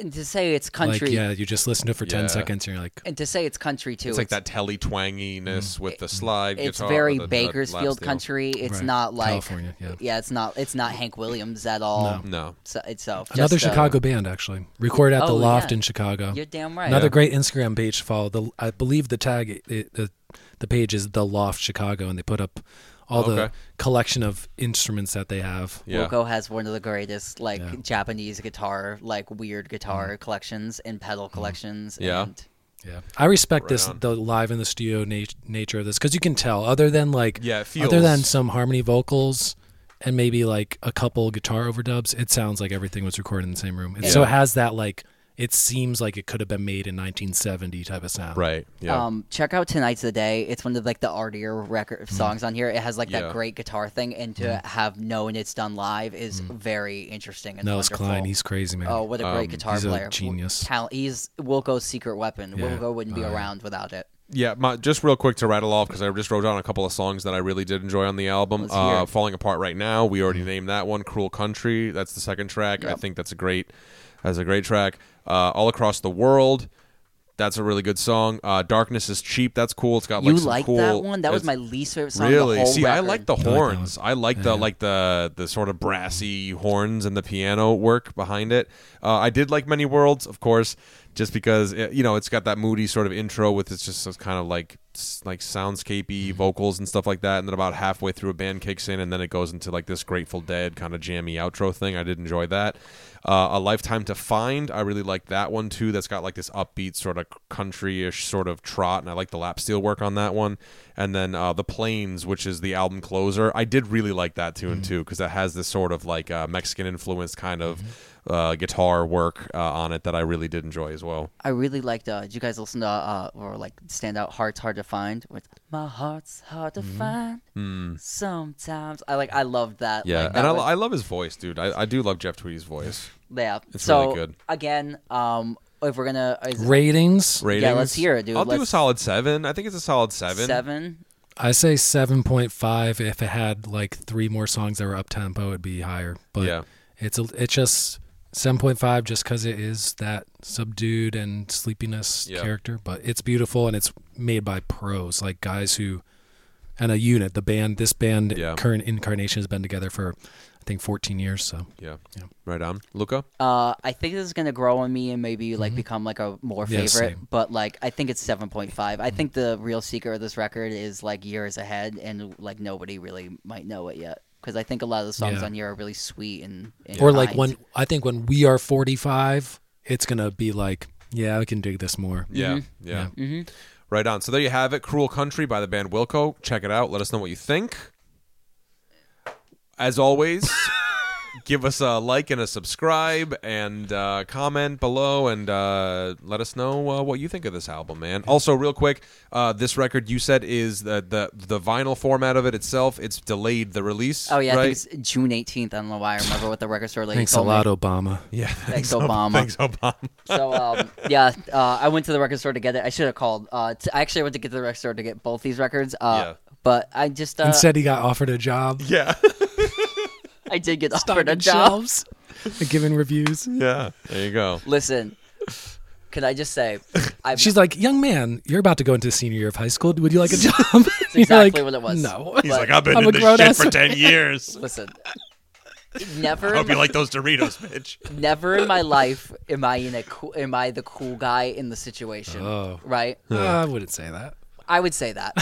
Speaker 2: and to say it's country,
Speaker 3: like yeah, you just listen to it for
Speaker 1: Yeah.
Speaker 3: ten seconds and you're like,
Speaker 2: and to say it's country too.
Speaker 1: it's like that telly twanginess with the slide.
Speaker 2: It's
Speaker 1: guitar,
Speaker 2: very
Speaker 1: the- the
Speaker 2: Bakersfield
Speaker 1: lap steel.
Speaker 2: country. It's
Speaker 3: Right.
Speaker 2: not like
Speaker 3: California, yeah.
Speaker 2: it's not. It's not Hank Williams at all.
Speaker 3: No.
Speaker 1: No,
Speaker 2: So it's so
Speaker 3: another
Speaker 2: just, uh,
Speaker 3: Chicago band actually recorded at the
Speaker 2: Oh,
Speaker 3: Loft
Speaker 2: yeah.
Speaker 3: in Chicago.
Speaker 2: You're damn right.
Speaker 3: Another
Speaker 1: Yeah.
Speaker 3: great Instagram page to follow. The I believe the tag it, the the page is the Loft Chicago, and they put up all the collection of instruments that they have.
Speaker 1: yeah.
Speaker 2: Wilco has one of the greatest like
Speaker 3: Yeah.
Speaker 2: Japanese guitar, like weird guitar
Speaker 3: Mm.
Speaker 2: collections and pedal collections.
Speaker 1: Yeah.
Speaker 2: and
Speaker 3: Yeah, I respect
Speaker 1: Right
Speaker 3: this
Speaker 1: on.
Speaker 3: the live in the studio nat- nature of this because you can tell other than like
Speaker 1: Yeah, feels
Speaker 3: other than some harmony vocals and maybe like a couple guitar overdubs, it sounds like everything was recorded in the same room. And so it has that like it seems like it could have been made in 1970 type of sound.
Speaker 1: Right. Yeah.
Speaker 2: Um, check out tonight's the day. It's one of like the artier record songs on here. It has like
Speaker 1: Yeah.
Speaker 2: that great guitar thing, and to have known it's done live is very interesting and
Speaker 3: Nels
Speaker 2: wonderful.
Speaker 3: Cline, he's crazy man.
Speaker 2: Oh, what a great
Speaker 1: Um,
Speaker 2: guitar
Speaker 3: he's a
Speaker 2: player!
Speaker 3: genius.
Speaker 2: Talent. He's Wilco's secret weapon.
Speaker 3: Yeah.
Speaker 2: Wilco wouldn't be
Speaker 3: yeah.
Speaker 2: around without it.
Speaker 1: Yeah, my, just real quick to rattle off because I just wrote down a couple of songs that I really did enjoy on the album. Uh. Falling apart right now. We already named that one. Cruel Country. That's the second track. I think that's a great, that's a great track. Uh, All across the world. That's a really good song. Uh, Darkness is cheap. That's cool. It's got like
Speaker 2: you
Speaker 1: some
Speaker 2: like
Speaker 1: cool.
Speaker 2: that one? That was my least favorite song.
Speaker 1: Really?
Speaker 2: Of the whole
Speaker 1: See, I like the
Speaker 3: that
Speaker 1: horns.
Speaker 3: one.
Speaker 1: I like the
Speaker 3: Yeah.
Speaker 1: like the the sort of brassy horns and the piano work behind it. Uh, I did like Many Worlds, of course, just because it, you know it's got that moody sort of intro with it's just kind of like like soundscapey vocals and stuff like that, and then about halfway through a band kicks in, and then it goes into like this Grateful Dead kind of jammy outro thing. I did enjoy that. Uh, a Lifetime to Find, I really like that one too. That's got like this upbeat sort of country-ish sort of trot, and I like the lap steel work on that one. And then uh, The Plains, which is the album closer, I did really like that tune too because it has this sort of like uh, Mexican influenced kind of uh, guitar work uh, on it that I really did enjoy as well.
Speaker 2: I really liked. Uh, did you guys listen to uh, or like stand out? Heart's hard to find. With my heart's hard to find. Mm. Sometimes I like. I loved that.
Speaker 1: Yeah,
Speaker 2: like, that
Speaker 1: and I,
Speaker 2: was-
Speaker 1: I love his voice, dude. I, I do love Jeff Tweedy's voice.
Speaker 2: yeah.
Speaker 1: it's
Speaker 2: so
Speaker 1: really good.
Speaker 2: again, um, if we're gonna is,
Speaker 3: Ratings,
Speaker 1: Ratings.
Speaker 2: let's hear it, dude.
Speaker 1: I'll do a solid seven. I think it's a solid seven.
Speaker 2: seven.
Speaker 3: I say 7.5. If it had like three more songs that were up tempo, it'd be higher. But
Speaker 1: Yeah.
Speaker 3: it's a, it's just 7.5 just because it is that subdued and sleepiness
Speaker 1: Yeah.
Speaker 3: character. But it's beautiful and it's made by pros, like guys who, and a unit. The band, this band,
Speaker 1: Yeah.
Speaker 3: current incarnation has been together for, I think, 14 years. So
Speaker 1: Yeah.
Speaker 3: Yeah.
Speaker 1: Right on. Luca?
Speaker 2: Uh, I think this is gonna grow on me and maybe like become like a more
Speaker 3: Mm-hmm. Yeah,
Speaker 2: favorite. But like, I think it's seven point five. I think the real secret of this record is like years ahead, and like nobody really might know it yet. Because I think a lot of the songs
Speaker 3: Yeah.
Speaker 2: on here are really sweet and, and
Speaker 3: or like
Speaker 2: kind.
Speaker 3: when I think when we are 45, it's gonna be like, yeah, I can dig this more.
Speaker 1: Yeah. Yeah.
Speaker 2: Mhm.
Speaker 1: Right on. So there you have it. Cruel Country by the band Wilco. Check it out. Let us know what you think. As always, give us a like and a subscribe and uh, comment below and uh, let us know uh, what you think of this album, man. Also, real quick, uh, this record you said is the, the the vinyl format of it itself. It's delayed the release.
Speaker 2: Oh yeah,
Speaker 1: right?
Speaker 2: I think it's June eighteenth. I don't know why. I remember what the record store lady
Speaker 3: Thanks a
Speaker 2: told me.
Speaker 3: lot, Obama.
Speaker 1: yeah.
Speaker 2: Thanks, Obama.
Speaker 1: Thanks, Obama.
Speaker 2: So um, yeah, uh, I went to the record store to get it. I should have called. Uh, t- I actually went to get to the record store to get both these records. Uh,
Speaker 1: Yeah.
Speaker 2: But I just uh,
Speaker 3: Instead, he got offered a job.
Speaker 1: Yeah.
Speaker 2: I did get offered
Speaker 3: Stocking
Speaker 2: a job.
Speaker 3: shelves, giving reviews.
Speaker 1: yeah. There you go.
Speaker 2: Listen, can I just say, I
Speaker 3: She's like, "Young man, you're about to go into senior year of high school. Would you like a job?" That's
Speaker 2: exactly what it was.
Speaker 3: No.
Speaker 1: He's like, I've been
Speaker 3: I'm
Speaker 1: in this
Speaker 3: grown
Speaker 1: shit
Speaker 3: ass
Speaker 1: for 10 years.
Speaker 2: listen. Never,
Speaker 1: I hope
Speaker 2: in
Speaker 1: you
Speaker 2: my,
Speaker 1: like those Doritos, bitch.
Speaker 2: never in my life am I in a cool, am I the cool guy in the situation,
Speaker 3: Oh.
Speaker 2: right?
Speaker 3: Uh, I wouldn't say that.
Speaker 2: I would say that.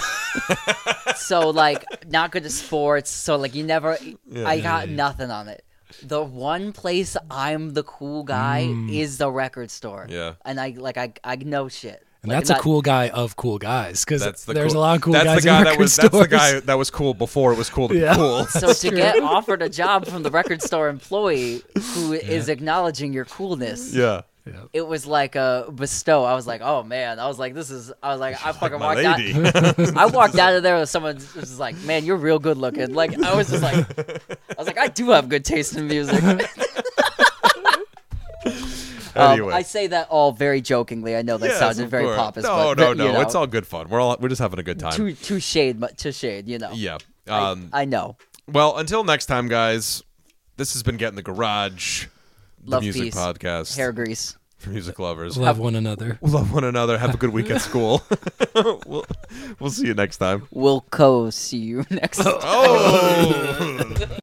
Speaker 2: so like not good at sports. So like you never. I got nothing on it. The one place I'm the cool guy mm. is the record store.
Speaker 1: Yeah.
Speaker 2: and I like I I know shit.
Speaker 3: And
Speaker 2: Like,
Speaker 3: that's a cool guy of cool guys because
Speaker 1: the
Speaker 3: there's
Speaker 1: cool,
Speaker 3: a lot of cool
Speaker 1: that's
Speaker 3: guys
Speaker 1: the guy
Speaker 3: in
Speaker 1: that
Speaker 3: record
Speaker 1: was that's the guy that was cool before it was cool to
Speaker 3: Yeah.
Speaker 1: be cool.
Speaker 2: So to get offered a job from the record store employee who is acknowledging your coolness,
Speaker 1: yeah.
Speaker 2: It was like a bestow. I was like, oh man, I was like, this is. I was like, I fucking
Speaker 1: My
Speaker 2: walked out. I walked out of there with someone was like, man, you're real good looking. Like I was just like, I was like, I do have good taste in music. Um,
Speaker 1: anyway.
Speaker 2: I say that all very jokingly. I know that
Speaker 1: Yes,
Speaker 2: sounded very pompous.
Speaker 1: No,
Speaker 2: but,
Speaker 1: no,
Speaker 2: you
Speaker 1: no.
Speaker 2: know,
Speaker 1: It's all good fun. We're all we're just having a good time.
Speaker 2: too too shade, but to shade. You know.
Speaker 1: yeah.
Speaker 2: I-
Speaker 1: Um,
Speaker 2: I, know.
Speaker 1: well, until next time, guys. This has been getting the Garage, the
Speaker 2: Love
Speaker 1: music
Speaker 2: peace.
Speaker 1: podcast
Speaker 2: Hair grease.
Speaker 1: For music lovers.
Speaker 3: Love one another.
Speaker 1: Love one another. Have a good week at school. we'll, we'll see you next time.
Speaker 2: We'll co see you next. Oh. Time.
Speaker 1: Oh.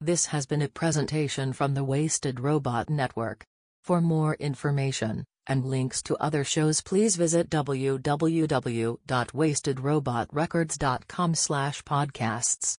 Speaker 4: This has been a presentation from the Wasted Robot Network. For more information and links to other shows, please visit www.wastedrobotrecords.com/podcasts.